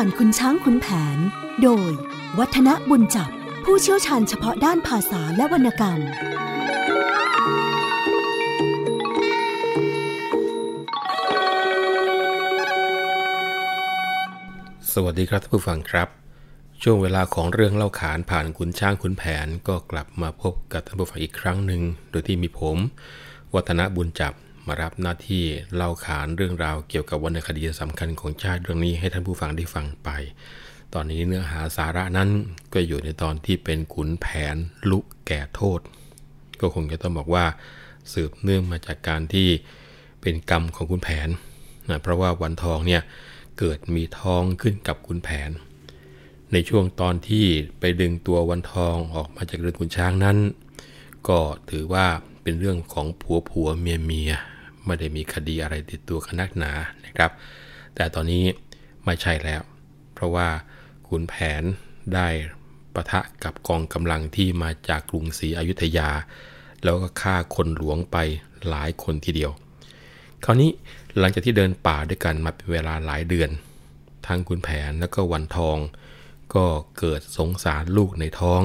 ผ่านคุณช้างคุณแผน โดย วัฒนบุญจับ ผู้เชี่ยวชาญเฉพาะด้านภาษาและวรรณกรรม สวัสดีครับท่านผู้ฟังครับ ช่วงเวลาของเรื่องเล่าขานผ่านคุณช้างคุณแผนก็กลับมาพบกับท่านผู้ฟังอีกครั้งหนึ่ง โดยที่มีผม วัฒนบุญจับ มารับหน้าที่เล่าขานเรื่องราวเกี่ยวกับวรรณคดีสำคัญของชาติเรื่องนี้ให้ท่านผู้ฟังได้ฟังไป ตอนนี้เนื้อหาสาระนั้นก็อยู่ในตอนที่เป็นขุนแผนลุกแก่โทษ ก็คงจะต้องบอกว่าสืบเนื่องมาจากการที่เป็นกรรมของขุนแผนนะเพราะว่าวันทองเนี่ยเกิดมีท้องขึ้นกับขุนแผน ในช่วงตอนที่ไปดึงตัววันทองออกมาจากเรือนขุนช้างนั้น ก็ถือว่าเป็นเรื่องของผัวผัวเมียเมีย ไม่ได้มีคดีอะไรติดตัวขนักหนานะครับ แต่ตอนนี้ไม่ใช่แล้ว เพราะว่าขุนแผนได้ปะทะกับกองกำลังที่มาจากกรุงศรีอยุธยา แล้วก็ฆ่าคนหลวงไปหลายคนทีเดียว คราวนี้หลังจากที่เดินป่าด้วยกันมาเป็นเวลาหลายเดือนทั้งขุนแผนแล้วก็วันทอง ก็เกิดสงสารลูกในท้อง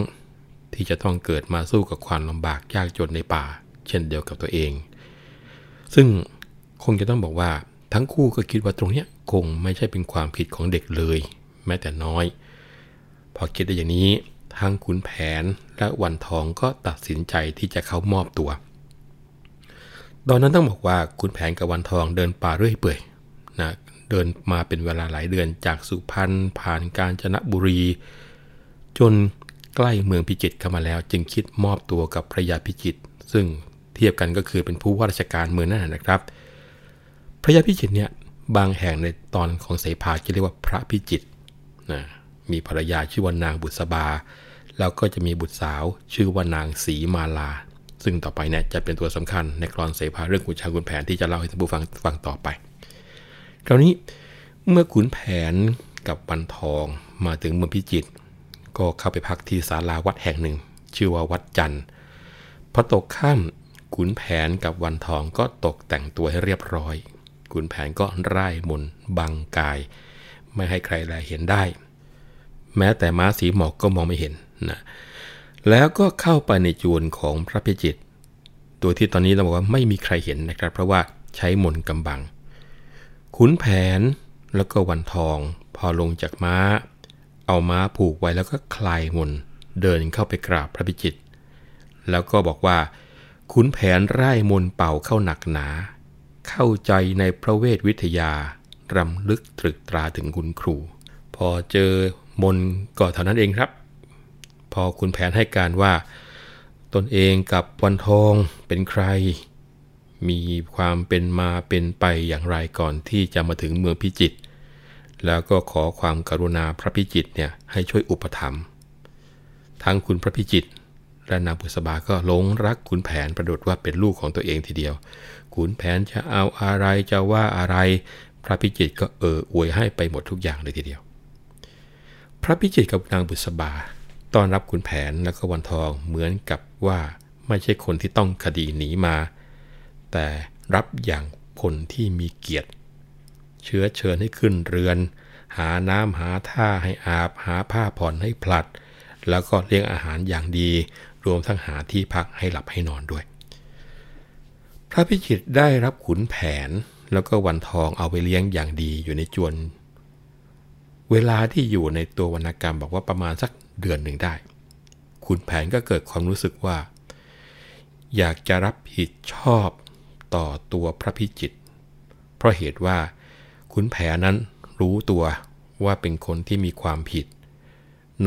ที่จะต้องเกิดมาสู้กับความลำบากยากจนในป่า เช่นเดียวกับตัวเอง ซึ่งคงจะต้องบอกว่าทั้งคู่ก็คิดว่าตรงนี้คงไม่ใช่เป็นความผิดของเด็กเลย แม้แต่น้อย พอคิดได้อย่างนี้ทั้งขุนแผนและวันทองก็ตัดสินใจที่จะเข้ามอบตัว ตอนนั้นต้องบอกว่าขุนแผนกับวันทองเดินป่าเรื่อยเปื่อยนะเดินมาเป็นเวลาหลายเดือนจากสุพรรณผ่านกาญจนบุรี จนใกล้เมืองพิจิตรเข้ามาแล้ว จึงคิดมอบตัวกับพระยาพิจิตรซึ่ง ทียบกันก็คือเป็นผู้ว่าราชการเมืองนั่นนะครับ พระยาพิจิตรเนี่ยบางแห่งในตอนของเสภาจะเรียกว่าพระพิจิตรนะมีภรรยาชื่อว่านางบุษบา แล้วก็จะมีบุตรสาวชื่อว่านางศรีมาลา ซึ่งต่อไปเนี่ยจะเป็นตัวสำคัญในกรอนเสภาเรื่องขุนช้างขุนแผนที่จะเล่าให้ท่านผู้ฟังฟังต่อไป คราวนี้เมื่อขุนแผนกับวันทองมาถึงเมืองพิจิตรก็เข้าไปพักที่ศาลาวัดแห่งหนึ่ง ชื่อว่าวัดจันทร์พอตกค่ำ ขุนแผนกับวันทองก็ตกแต่งตัวให้เรียบร้อยขุนแผนก็ร่ายมนบังกาย ไม่ให้ใครแลเห็นได้ แม้แต่ม้าสีหมอกก็มองไม่เห็นนะแล้วก็เข้าไปในจวนของพระพิจิตรตัวที่ตอนนี้เราบอกว่าไม่มีใครเห็นนะครับ เพราะว่าใช้มนกำบัง ขุนแผนแล้วก็วันทอง พอลงจากม้า เอาม้าผูกไว้แล้วก็คลายมนเดินเข้าไปกราบพระพิจิตรแล้วก็บอกว่า ขุนแผนไร่มนเป่าเข้าหนักหนา เข้าใจในพระเวทวิทยารำลึกตรึกตราถึงคุณครู พอเจอมนก็เท่านั้นเองครับ พอคุณแผนให้การว่า ตนเองกับวันทองเป็นใคร มีความเป็นมาเป็นไปอย่างไรก่อนที่จะมาถึงเมืองพิจิตรแล้วก็ขอความกรุณาพระพิจิตเนี่ยให้ช่วยอุปถัมภ์ทั้งคุณพระพิจิตร และนางบุษบาก็หลงรักขุนแผนประดุดว่าเป็นลูกของตัวเองทีเดียว ขุนแผนจะเอาอะไรจะว่าอะไร พระพิจิตรก็เอออวยให้ไปหมดทุกอย่างเลยทีเดียว พระพิจิตรกับนางบุษบาต้อนรับขุนแผนและก็วันทองเหมือนกับว่าไม่ใช่คนที่ต้องคดีหนีมา แต่รับอย่างคนที่มีเกียรติ เชื้อเชิญให้ขึ้นเรือน หาน้ำหาท่าให้อาบ หาผ้าผ่อนให้พลัด แล้วก็เลี้ยงอาหารอย่างดี รวมทั้งหาที่พักให้หลับให้นอนด้วย พระพิจิตรได้รับขุนแผนแล้วก็วันทองเอาไปเลี้ยงอย่างดีอยู่ในจวน เวลาที่อยู่ในตัววรรณกรรมบอกว่าประมาณสักเดือนหนึ่งได้ ขุนแผนก็เกิดความรู้สึกว่า อยากจะรับผิดชอบต่อตัวพระพิจิตรเพราะเหตุว่าขุนแผนนั้นรู้ตัวว่าเป็นคนที่มีความผิด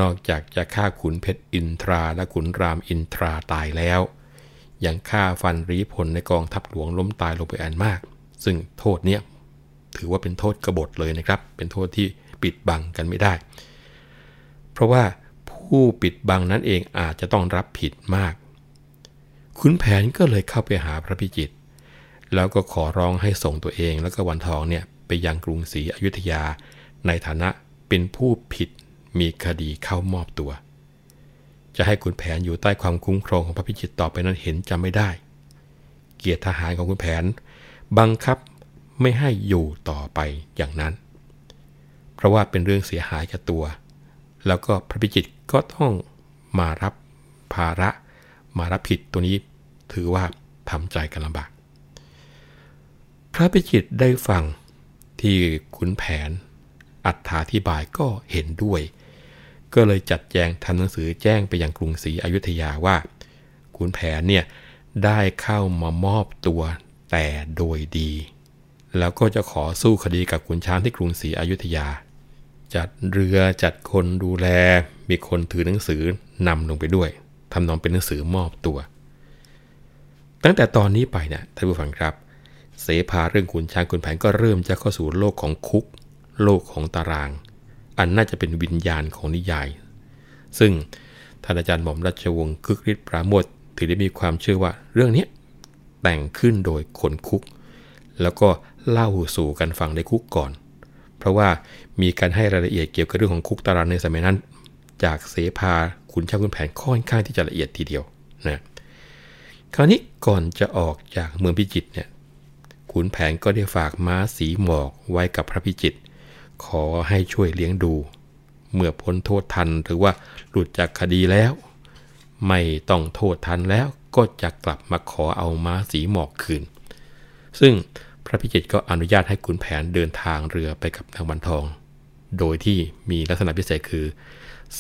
นอกจากจะฆ่าขุนเพชรอินทราและขุนรามอินทราตายแล้ว ยังฆ่าฟันรีพลในกองทัพหลวงล้มตายลงไปอันมาก ซึ่งโทษเนี้ยถือว่าเป็นโทษกบฏเลยนะครับ เป็นโทษที่ปิดบังกันไม่ได้ เพราะว่าผู้ปิดบังนั้นเองอาจจะต้องรับผิดมาก ขุนแผนก็เลยเข้าไปหาพระพิจิตรแล้วก็ขอร้องให้ส่งตัวเองแล้วก็วันทองเนี่ยไปยังกรุงศรีอยุธยา ในฐานะเป็นผู้ผิด มีคดีเข้ามอบตัว จะให้ขุนแผนอยู่ใต้ความคุ้มครองของพระพิจิตต่อไปนั้นเห็นจำไม่ได้ เกียรติทหารของขุนแผน บังคับไม่ให้อยู่ต่อไปอย่างนั้น เพราะว่าเป็นเรื่องเสียหายกับตัว แล้วก็พระพิจิตก็ต้องมารับภาระมารับผิดตัวนี้ถือว่าทำใจกันลำบาก พระพิจิตได้ฟังที่ขุนแผนอัธาธิบายก็เห็นด้วย ก็เลยจัดแจงทำหนังสือแจ้งไปยังกรุงศรีอยุธยาว่าขุนแผนเนี่ยได้เข้ามามอบตัวแต่โดยดี แล้วก็จะขอสู้คดีกับขุนช้างที่กรุงศรีอยุธยา จัดเรือจัดคนดูแล มีคนถือหนังสือนำลงไปด้วยทำนองเป็นหนังสือมอบตัว ตั้งแต่ตอนนี้ไปเนี่ยท่านผู้ฟังครับ เสภาเรื่องขุนช้างขุนแผนก็เริ่มจะเข้าสู่โลกของคุก โลกของตาราง อันน่าจะเป็นวิญญาณของนิยาย ซึ่งท่านอาจารย์หม่อมราชวงศ์คึกฤทธิ์ปราโมทถือได้มีความเชื่อว่าเรื่องนี้แต่งขึ้นโดยคนคุก แล้วก็เล่าสู่กันฟังในคุกก่อน เพราะว่ามีการให้รายละเอียดเกี่ยวกับเรื่องของคุกตารางในสมัยนั้น จากเสภาขุนช้างขุนแผนค่อนข้างที่จะละเอียดทีเดียวนะคราวนี้ก่อนจะออกจากเมืองพิจิตรเนี่ยขุนแผนก็ได้ฝากม้าสีหมอกไว้กับพระพิจิตร ขอให้ช่วยเลี้ยงดู เมื่อพ้นโทษทันหรือว่าหลุดจากคดีแล้ว ไม่ต้องโทษทันแล้วก็จะกลับมาขอเอาม้าสีหมอกคืน ซึ่งพระพิจิตรก็อนุญาตให้ขุนแผนเดินทางเรือไปกับนางวันทอง โดยที่มีลักษณะพิเศษคือ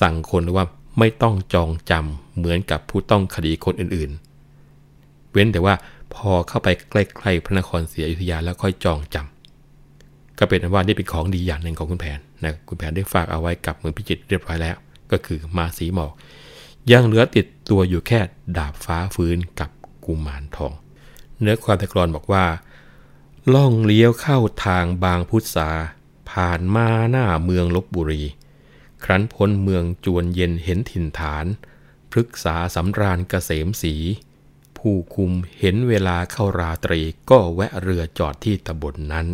สั่งคนว่าไม่ต้องจองจำเหมือนกับผู้ต้องคดีคนอื่นๆ เว้นแต่ว่าพอเข้าไปใกล้ๆพระนครศรีอยุธยาแล้วค่อยจองจำ ก็เป็นว่านี่เป็นของดีอย่างหนึ่งของคุณแผนนะคุณแผนได้ฝากเอาไว้กับเมืองพิจิตรเรียบร้อยแล้ว ก็คือมาสีหมอกยังเหลือติดตัวอยู่แค่ดาบฟ้าฟื้นกับกุมารทอง เนื้อความตะกรอนบอกว่า ล่องเลี้ยวเข้าทางบางพุทธาผ่านมาหน้าเมืองลบบุรี ครั้นพ้นเมืองจวนเย็นเห็นถิ่นฐานพฤกษาสำราญเกษมสี ผู้คุมเห็นเวลาเข้าราตรีก็แวะเรือจอดที่ตำบลนนั้น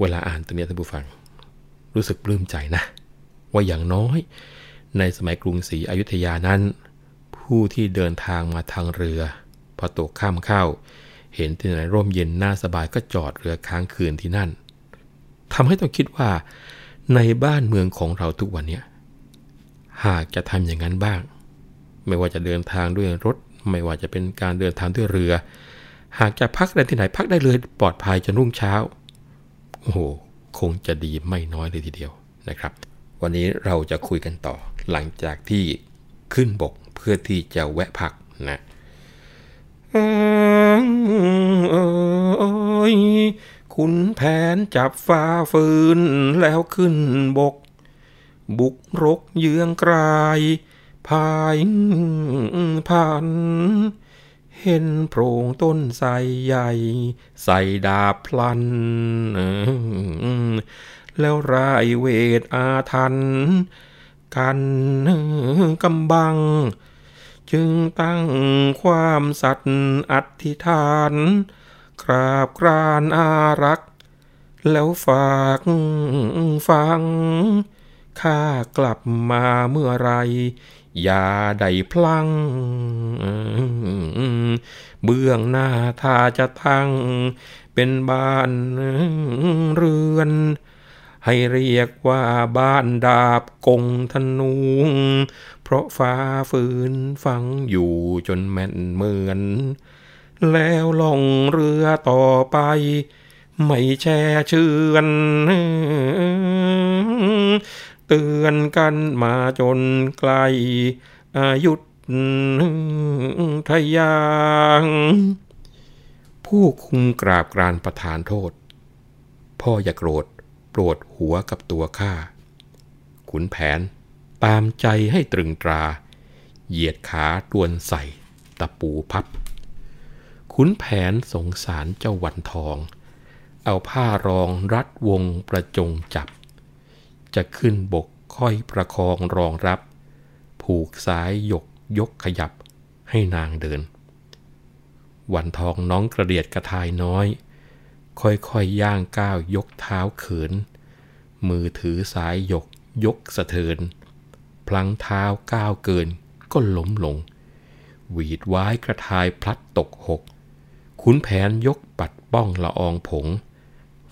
เวลาอ่านตัวนี้ท่านผู้ฟัง รู้สึกปลื้มใจนะ ว่าอย่างน้อย ในสมัยกรุงศรีอยุธยานั้น ผู้ที่เดินทางมาทางเรือ พอตกข้ามเข้า เห็นที่ไหนร่มเย็นน่าสบายก็จอดเรือค้างคืนที่นั่นทำให้ต้องคิดว่า ในบ้านเมืองของเราทุกวันนี้หากจะทำอย่างนั้นบ้าง ไม่ว่าจะเดินทางด้วยรถ ไม่ว่าจะเป็นการเดินทางด้วยเรือ หากจะพักได้ที่ไหนพักได้เลยปลอดภัยจนรุ่งเช้า โอ้โหคงจะดีไม่น้อยเลยทีเดียวนะครับ วันนี้เราจะคุยกันต่อหลังจากที่ขึ้นบกเพื่อที่จะแวะพักนะคุณแผนจับฟ้าฟืนแล้วขึ้นบก บุกรกเยืองกลายพายผ่าน เห็นโพรงต้นไทรใหญ่ ใส่ดาบพลัน แล้วรายเวทอาทัน กันกำบัง จึงตั้งความสัตย์อธิษฐานกราบกรานอารักแล้วฝากฟังข้ากลับมาเมื่อไร ยาได้พลัง เบื้องหน้าถ้าจะทั้ง เป็นบ้านเรือน ให้เรียกว่าบ้านดาบกงธนูเพราะฟ้าฟืนฟังอยู่จนแม่นเหมือน แล้วล่องเรือต่อไป ไม่แช่เชือน เตือนกันมาจนไกล อายุทยางผู้คุมกราบกรานประทานโทษ พ่ออย่าโกรธโปรดหัวกับตัวข้าขุนแผนตามใจให้ตรึงตรา เหยียดขาตวนใส่ตะปูพับ ขุนแผนสงสารเจ้าวันทอง เอาผ้ารองรัดวงประจงจับ จะขึ้นบกค่อยประคองรองรับ ผูกสายหยกยกขยับให้นางเดิน วันทองน้องกระเดียดกระทายน้อย ค่อยๆยย่างก้าวยกเท้าเขิน มือถือสายหยกยกสะเทิน พลังเท้าก้าวเกินก็ล้มลง หวีดว้ายกระทายพลัดตกหกขุนแผนยกปัดป้องละอองผง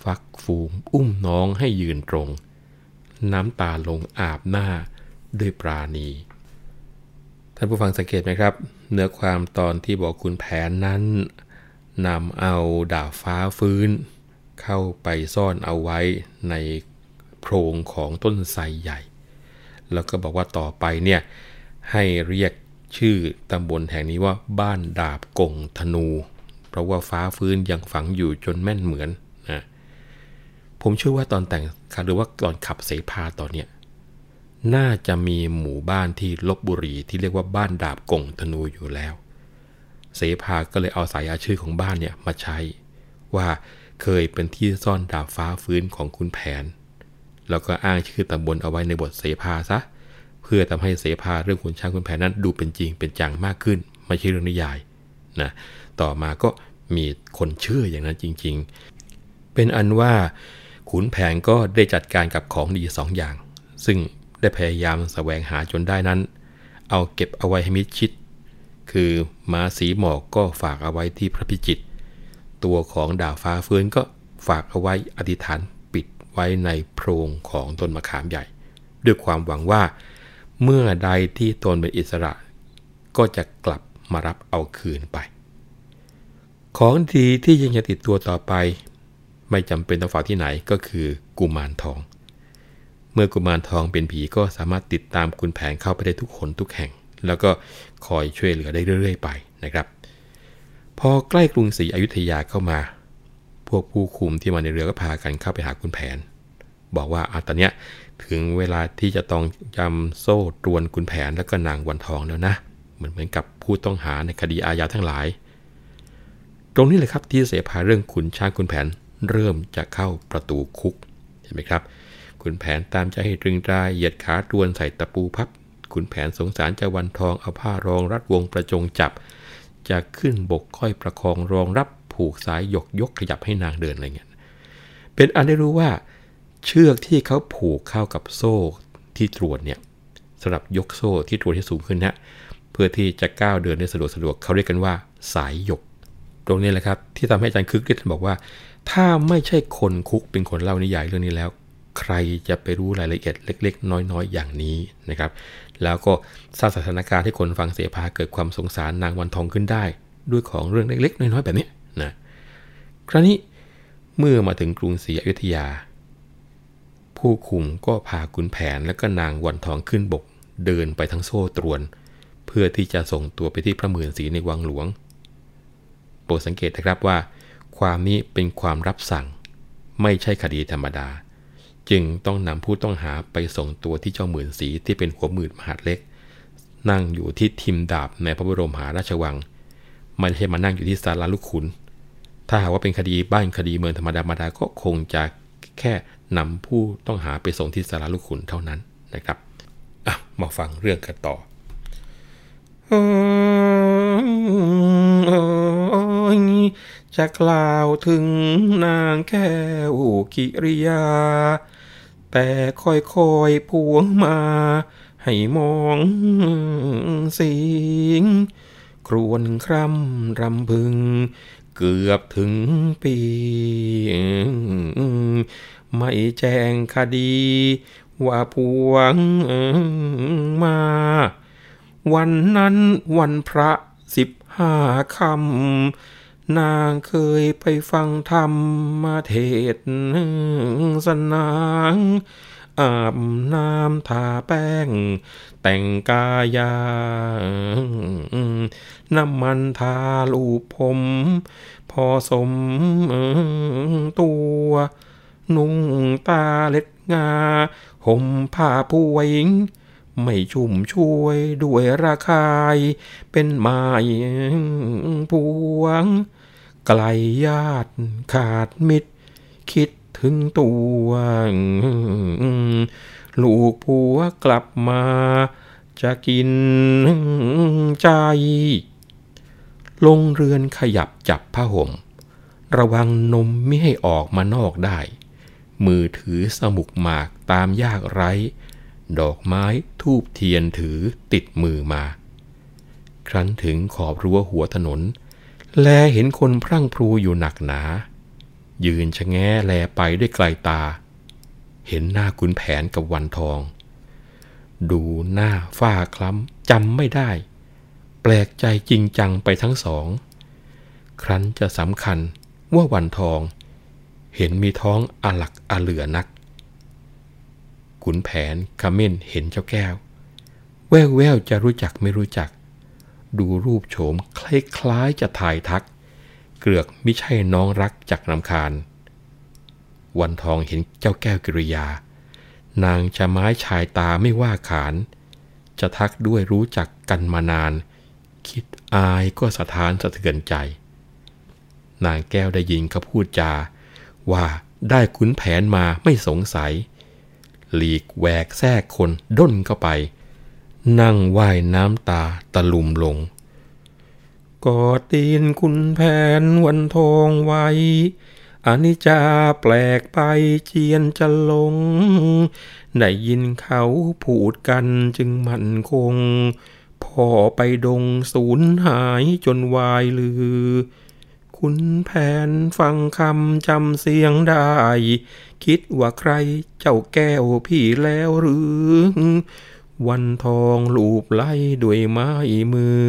ฟักฟูมอุ้มน้องให้ยืนตรง น้ำตาลงอาบหน้าด้วยปราณี ท่านผู้ฟังสังเกตไหมครับ เนื้อความตอนที่บอกคุณแผนนั้นนำเอาดาบฟ้าฟื้น เข้าไปซ่อนเอาไว้ในโพรงของต้นไทรใหญ่ แล้วก็บอกว่าต่อไปเนี่ยให้เรียกชื่อตำบลแห่งนี้ว่าบ้านดาบกงธนู เพราะว่าฟ้าฟื้นยังฝังอยู่จนแม่นเหมือน ผมเชื่อว่าตอนแต่งหรือว่าตอนขับเสพาตอนเนี้ยน่าจะมีหมู่บ้านที่ลบบุรีที่เรียกว่าบ้านดาบกงธนูอยู่แล้ว เสภาก็เลยเอาสายอาชื่อของบ้านเนี่ยมาใช้ ว่าเคยเป็นที่ซ่อนดาบฟ้าฟื้นของคุณแผน แล้วก็อ้างชื่อตำบลเอาไว้ในบทเสภาซะเพื่อทำให้เสภาเรื่องขุนช้างคุณแผนนั้นดูเป็นจริงเป็นจังมากขึ้น ไม่ใช่เรื่องนิยายนะต่อมาก็มีคนเชื่ออย่างนั้นจริง ๆ เป็นอันว่า ขุนแผนก็ได้จัดการกับของดีสองอย่าง ซึ่งได้พยายามแสวงหาจนได้นั้น เอาเก็บเอาไว้ให้มิดชิด คือม้าสีหมอกก็ฝากเอาไว้ที่พระพิจิต ตัวของดาวฟ้าฟื้นก็ฝากเอาไว้อธิษฐานปิดไว้ในโพรงของต้นมะขามใหญ่ ด้วยความหวังว่า เมื่อใดที่ตนเป็นอิสระ ก็จะกลับมารับเอาคืนไป ของดีที่ยังจะติดตัวต่อไป ไม่จำเป็นต้องฝากที่ไหนก็คือกุมารทอง เมื่อกุมารทองเป็นผีก็สามารถติดตามคุณแผนเข้าไปได้ทุกคนทุกแห่ง แล้วก็คอยช่วยเหลือได้เรื่อย ๆ ไปนะครับ พอใกล้กรุงศรีอยุธยาเข้ามา พวกผู้คุมที่มาในเรือก็พากันเข้าไปหาคุณแผน บอกว่าอาตอนเนี้ยถึงเวลาที่จะต้องจำโซ่ตรวนคุณแผนแล้วก็นางวันทองแล้วนะเหมือนเหมือนกับผู้ต้องหาในคดีอาญาทั้งหลาย ตรงนี้เลยครับที่เสภาเรื่องขุนช้างคุณแผน เริ่มจะเข้าประตูคุกเห็นไหมครับคุณแผนตามใจให้ตรึงตราเหยียดขาตรวนใส่ตะปูพับคุณแผนสงสารเจ้าวันทองเอาผ้ารองรัดวงประจงจับ จะขึ้นบกค่อยประคองรองรับผูกสายยกยกขยับให้นางเดินอะไรเงี้ยเป็นอันได้รู้ว่า เชือกที่เขาผูกเข้ากับโซ่ที่ตรวจเนี่ยสำหรับยกโซ่ที่ตรวจที่สูงขึ้นนะเพื่อที่จะก้าวเดินได้สะดวกสะดวกเขาเรียกกันว่า สายยก ตรงนี้แหละครับ ที่ทำให้อาจารย์คึกฤทธิ์บอกว่า ถ้าไม่ใช่คนคุกเป็นคนเล่านิยายเรื่องนี้แล้ว ใครจะไปรู้รายละเอียดเล็ก ๆ น้อยๆ อย่างนี้นะครับ แล้วก็สร้างสถานการณ์ให้คนฟังเสียพาเกิดความสงสารนางวันทองขึ้นได้ ด้วยของเรื่องเล็ก ๆ น้อยๆ แบบนี้นะคราวนี้เมื่อมาถึงกรุงศรีอยุธยา ผู้คุมก็พาขุนแผนและก็นางวันทองขึ้นบก เดินไปทั้งโซ่ตรวน เพื่อที่จะส่งตัวไปที่พระหมื่นศรีในวังหลวงโปรดสังเกตนะครับว่า ความนี้เป็นความรับสั่ง ไม่ใช่คดีธรรมดา จึงต้องนำผู้ต้องหาไปส่งตัวที่เจ้าหมื่นศรีที่เป็นหัวหมื่นมหาดเล็ก นั่งอยู่ที่ทิมดาบในพระบรมหาราชวังไม่ใช่มานั่งอยู่ที่ศาลาลูกขุน ถ้าหากว่าเป็นคดีบ้านคดีเมืองธรรมดาธรรมดาก็คงจะแค่นำผู้ต้องหาไปส่งที่สาราลูกขุนเท่านั้นนะครับอะมาฟังเรื่องกันต่อ จะกล่าวถึงนางแก้วกิริยา แต่ค่อยๆพวงมา ให้มองสิงครวนคร่ำรำพึง เกือบถึงปี ไม่แจ้งคดี ว่าพวงมา วันนั้นวันพระสิบห้าคำ นางเคยไปฟังธรรมมาเทศสนางอาบน้ำทาแป้ง แต่งกายา น้ำมันทาลูกผม พอสมตัว นุ่งตาเล็ดงา ห่มผ้าผู้หญิงไม่ชุ่มช่วยด้วยราคาย เป็นไม้พวง ไกลญาติขาดมิตร คิดถึงตัวลูกผัวกลับมา จะกินใจ ลงเรือนขยับจับผ้าห่ม ระวังนมไม่ให้ออกมานอกได้ มือถือสมุกหมากตามยากไร้ ดอกไม้ทูบเทียนถือติดมือมา ครั้นถึงขอบรั้วหัวถนน แลเห็นคนพรั่งพรูอยู่หนักหนา ยืนชะแงแลไปด้วยไกลตา เห็นหน้าขุนแผนกับวันทอง ดูหน้าฝ้าคล้ำจำไม่ได้ แปลกใจจริงจังไปทั้งสอง ครั้นจะสำคัญว่าวันทอง เห็นมีท้องอลักอเหลือนักขุนแผนขมิ้นเห็นเจ้าแก้ว แววแววจะรู้จักไม่รู้จัก ดูรูปโฉมคล้ายๆจะถ่ายทัก เกลือกไม่ใช่น้องรักจากนำคาญ วันทองเห็นเจ้าแก้วกิริยา นางจะไม้ชายตาไม่ว่าขาน จะทักด้วยรู้จักกันมานาน คิดอายก็สะท้านสะเทือนใจ นางแก้วได้ยินเขาพูดจา ว่าได้ขุนแผนมาไม่สงสัย หลีกแหวกแทรกคนด้นเข้าไป นั่งว่ายน้ำตาตะลุมลง กอดตีนคุณแผนวันทองไว้อานิจจาแปลกไปเจียนจะลง ได้ยินเขาพูดกันจึงมั่นคง พ่อไปดงสูญหายจนวายลือ คุณแผนฟังคำจำเสียงได้ คิดว่าใครเจ้าแก้วพี่แล้วหรือ วันทองลูบไล่ด้วยไม้มือ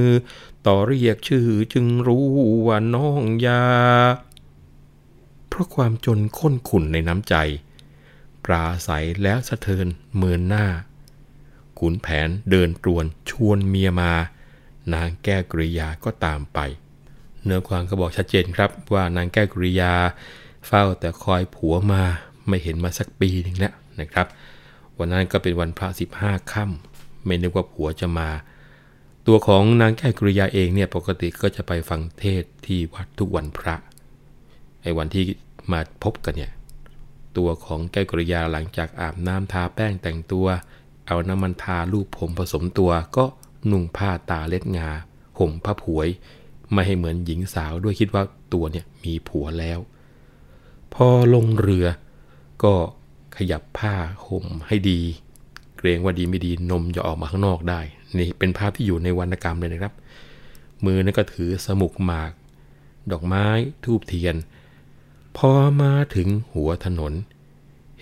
ต่อเรียกชื่อจึงรู้ว่าน้องยา เพราะความจนข้นขุ่นในน้ำใจ ปราศัยแล้วสะเทินเมินหน้า ขุนแผนเดินตรวนชวนเมียมา นางแก้วกริยาก็ตามไป เนื้อความก็บอกชัดเจนครับว่านางแก้วกริยา เฝ้าแต่คอยผัวมาไม่เห็นมาสักปีหนึ่งแล้วนะครับ วันนั้นก็เป็นวันพระสิบห้าค่ำไม่นึกว่าผัวจะมา ตัวของนางแก้วกริยาเองเนี่ยปกติก็จะไปฟังเทศที่วัดทุกวันพระไอ้วันที่มาพบกันเนี่ยตัวของแก้วกริยาหลังจากอาบน้ำทาแป้งแต่งตัว เอาน้ำมันทาลูบผมผสมตัวก็นุ่งผ้าตาเล็ดงา ห่มผ้าผวย ไม่ให้เหมือนหญิงสาวด้วยคิดว่าตัวเนี่ยมีผัวแล้ว พอลงเรือก็ ขยับผ้าห่มให้ดี เกรงว่าดีไม่ดีนมจะออกมาข้างนอกได้ นี่เป็นภาพที่อยู่ในวรรณกรรมเลยนะครับ มือนั้นก็ถือสมุกหมาก ดอกไม้ทูบเทียน พอมาถึงหัวถนน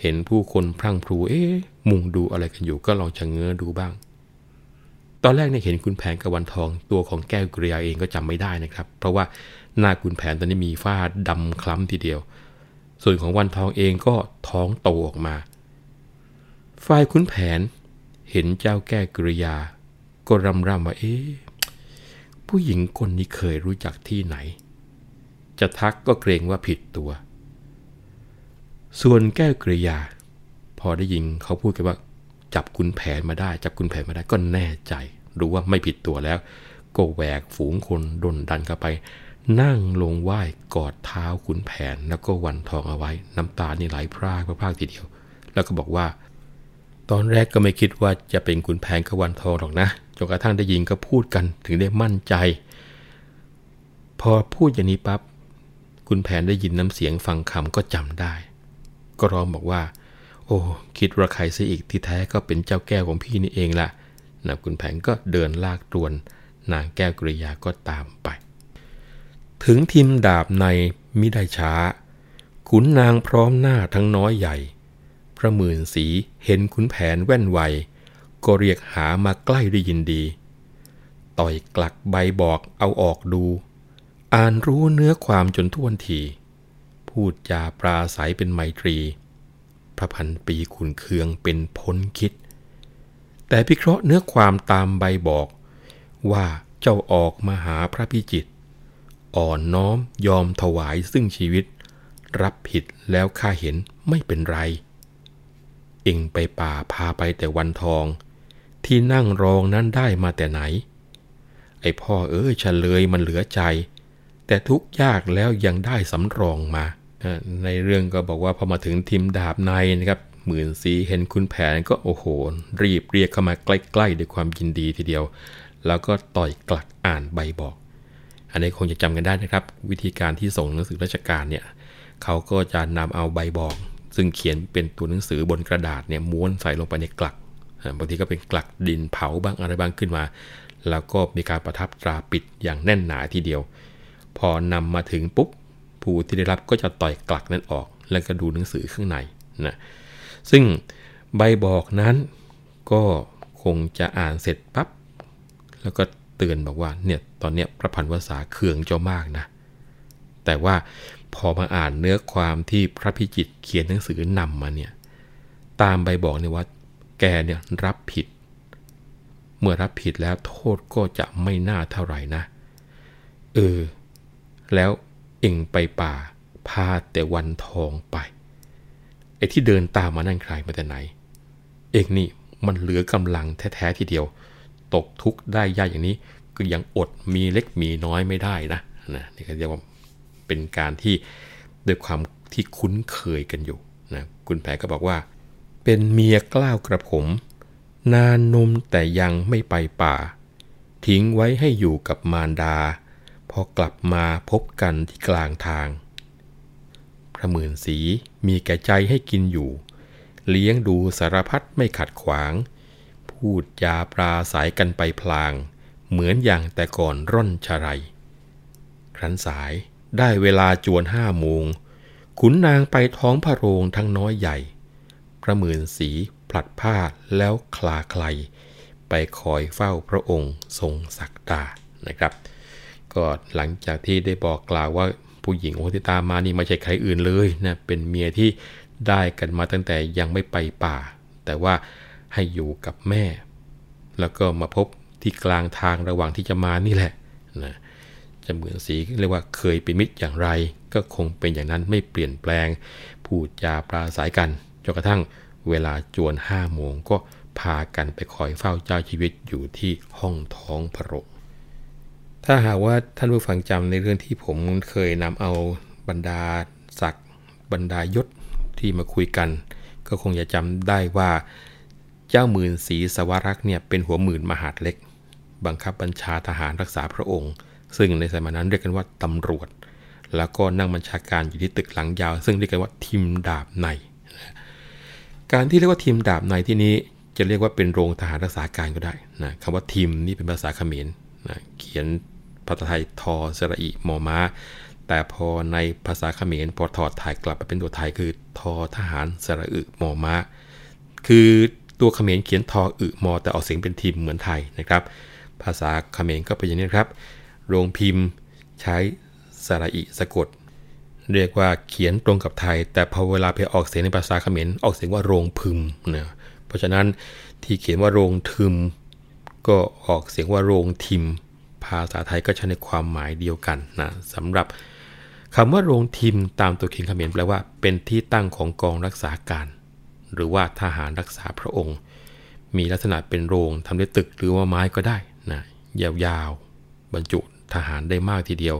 เห็นผู้คนพรั่งพรูเอ๊ะมุงดูอะไรกันอยู่ก็ลองชะเง้อดูบ้าง ตอนแรกเนี่ยเห็นคุณแผนกับวันทองตัวของแก้วกริยาเองก็จำไม่ได้นะครับ เพราะว่าหน้าคุณแผนตอนนี้มีฝ้าดำคล้ำทีเดียว ส่วนของวันทองเองก็ท้องโตออกมา ฝ่ายคุณแผนเห็นเจ้าแก้กริยา ก็รำรำว่าเอ๊ะผู้หญิงคนนี้เคยรู้จักที่ไหน จะทักก็เกรงว่าผิดตัว ส่วนแก้วกริยา พอได้ยินเขาพูดกันว่า จับคุณแผนมาได้ จับคุณแผนมาได้ก็แน่ใจ รู้ว่าไม่ผิดตัวแล้ว ก็แหวกฝูงคนดนดันเข้าไป นั่งลงไหว้กอดเท้าขุนแผนแล้วก็วันทองเอาไว้ น้ำตานี่ไหลพรากพรากทีเดียว แล้วก็บอกว่า ตอนแรกก็ไม่คิดว่าจะเป็นขุนแผนกับวันทองหรอกนะจนกระทั่งได้ยินก็พูดกันถึงได้มั่นใจ พอพูดอย่างนี้ปั๊บคุณแผนได้ยินน้ำเสียงฟังคำก็จำได้ ก็ร้องบอกว่า โอ้คิดว่าใครซะอีกที่แท้ก็เป็นเจ้าแก้วของพี่นี่เองล่ะนะคุณแผนก็เดินลากตรวนนางแก้วกริยาก็ตามไป ถึงทิมดาบในมิได้ช้า ขุนนางพร้อมหน้าทั้งน้อยใหญ่ พระหมื่นสีเห็นขุนแผนแว่นไว ก็เรียกหามาใกล้ได้ยินดี ต่อยกลักใบบอกเอาออกดู อ่านรู้เนื้อความจนท่วนที พูดจาปราศัยเป็นไมตรี พระพันปีขุนเคืองเป็นพ้นคิด แต่พิเคราะห์เนื้อความตามใบบอก ว่าเจ้าออกมาหาพระพิจิตร อ่อนน้อมยอมถวายซึ่งชีวิต รับผิดแล้วข้าเห็นไม่เป็นไร เองไปป่าพาไปแต่วันทอง ที่นั่งรองนั้นได้มาแต่ไหน ไอพ่อเอ้ยเฉลยมันเหลือใจ แต่ทุกยากแล้วยังได้สำรองมา ในเรื่องก็บอกว่าพอมาถึงทีมดาบในนะครับหมื่นสีเห็นคุณแผนก็โอ้โห รีบเรียกเข้ามาใกล้ๆด้วยความยินดีทีเดียว แล้วก็ต่อยกลักอ่านใบบอก อันนี้คงจะจำกันได้นะครับ วิธีการที่ส่งหนังสือราชการเนี่ยเขาก็จะนำเอาใบบอก ซึ่งเขียนเป็นตัวหนังสือบนกระดาษเนี่ยม้วนใส่ลงไปในกลักบางทีก็เป็นกลักดินเผาบ้างอะไรบ้างขึ้นมา แล้วก็มีการประทับตราปิดอย่างแน่นหนาทีเดียว พอนำมาถึงปุ๊บผผู้ที่ได้รับก็จะต่อยกลักนั้นออก แล้วก็ดูหนังสือข้างในนะซึ่งใบบอกนั้นก็คงจะอ่านเสร็จปับ๊บแล้วก็ เตือนบอกว่าเนี่ยตอนเนี้ยพระพันวษาเคืองเจ้ามากนะ แต่ว่าพอมาอ่านเนื้อความที่พระพิจิตเขียนหนังสือนำมาเนี่ยตามใบบอกเนี่ยว่าแกเนี่ยรับผิด เมื่อรับผิดแล้วโทษก็จะไม่น่าเท่าไหร่นะ เออ แล้วเอ็งไปป่าพาแต่วันทองไปไอ้ที่เดินตามมานั่นใครมาแต่ไหน เอกนี่มันเหลือกำลังแท้ ๆ ทีเดียว ตกทุกข์ได้ยากอย่างนี้ ก็ยังอดมีเล็กมีน้อยไม่ได้นะนะนี่ก็เรียกว่าเป็นการที่ด้วยความที่คุ้นเคยกันอยู่นะคุณแผก็บอกว่า เป็นเมียกล้าวกระผม นานนมแต่ยังไม่ไปป่า ทิ้งไว้ให้อยู่กับมารดา พอกลับมาพบกันที่กลางทางพระหมื่นสีมีแก่ใจให้กินอยู่ เลี้ยงดูสารพัดไม่ขัดขวาง พูดจาปราสายกันไปพลาง เหมือนอย่างแต่ก่อนร่อนชะไร ครั้นสายได้เวลาจวนห้าโมง ขุนนางไปท้องพระโรงทั้งน้อยใหญ่พระมื่นสีผลัดผ้าแล้วคลาใครไปคอยเฝ้าพระองค์ทรงศักดานะครับ ก็หลังจากที่ได้บอกกล่าวว่าผู้หญิงโอติตามานี่ไม่ใช่ใครอื่นเลยนะเป็นเมียที่ได้กันมาตั้งแต่ยังไม่ไปป่า แต่ว่า ให้อยู่กับแม่ แล้วก็มาพบที่กลางทางระหว่างที่จะมานี่แหละนะจะเหมือนสีเรียกว่าเคยเป็นมิตรอย่างไร ก็คงเป็นอย่างนั้นไม่เปลี่ยนแปลง พูดจาปราศัยกันจนกระทั่งเวลาจวนห้าโมงก็พากันไปคอยเฝ้าเจ้าชีวิตอยู่ที่ห้องท้องพระโรงถ้าหากว่าท่านผู้ฟังจำในเรื่องที่ผมเคยนำเอาบรรดาศักดิ์บรรดายศที่มาคุยกัน ก็คงจะจำได้ว่า จ้าหมื่นศรีสวรักษ์เนี่ยเป็นหัวหมื่นมหาดเล็ก บังคับบัญชาทหารรักษาพระองค์ ซึ่งในสมัยนั้นเรียกกันว่าตำรวจ แล้วก็นั่งบัญชาการอยู่ที่ตึกหลังยาว ซึ่งเรียกกันว่าทีมดาบใน การที่เรียกว่าทีมดาบในที่นี้จะเรียกว่าเป็นโรงทหารรักษาการก็ได้นะคำว่าทีมนี่เป็นภาษาเขมรนะเขียนภาษาไทยทอสระอิมอม้า แต่พอในภาษาเขมรพอถอดถ่ายกลับมาเป็นตัวไทยคือทอทหารสระอึมอม้า คือ ตัวเขมรเขียนทออึมอแต่ออกเสียงเป็นทีมเหมือนไทยนะครับ ภาษาเขมรก็เป็นอย่างนี้ครับ โรงพิมพ์ใช้สระอิสะกด เรียกว่าเขียนตรงกับไทย แต่พอเวลาไปออกเสียงในภาษาเขมรออกเสียงว่าโรงพึมนะเพราะฉะนั้นที่เขียนว่าโรงทึม ก็ออกเสียงว่าโรงทิม ภาษาไทยก็ใช้ในความหมายเดียวกันนะสำหรับคำว่าโรงทิมตามตัวเขียนเขมรแปลว่าเป็นที่ตั้งของกองรักษาการ หรือว่าทหารรักษาพระองค์ มีลักษณะเป็นโรงทำด้วยตึกหรือว่าไม้ก็ได้นะยาวๆ บรรจุทหารได้มากทีเดียว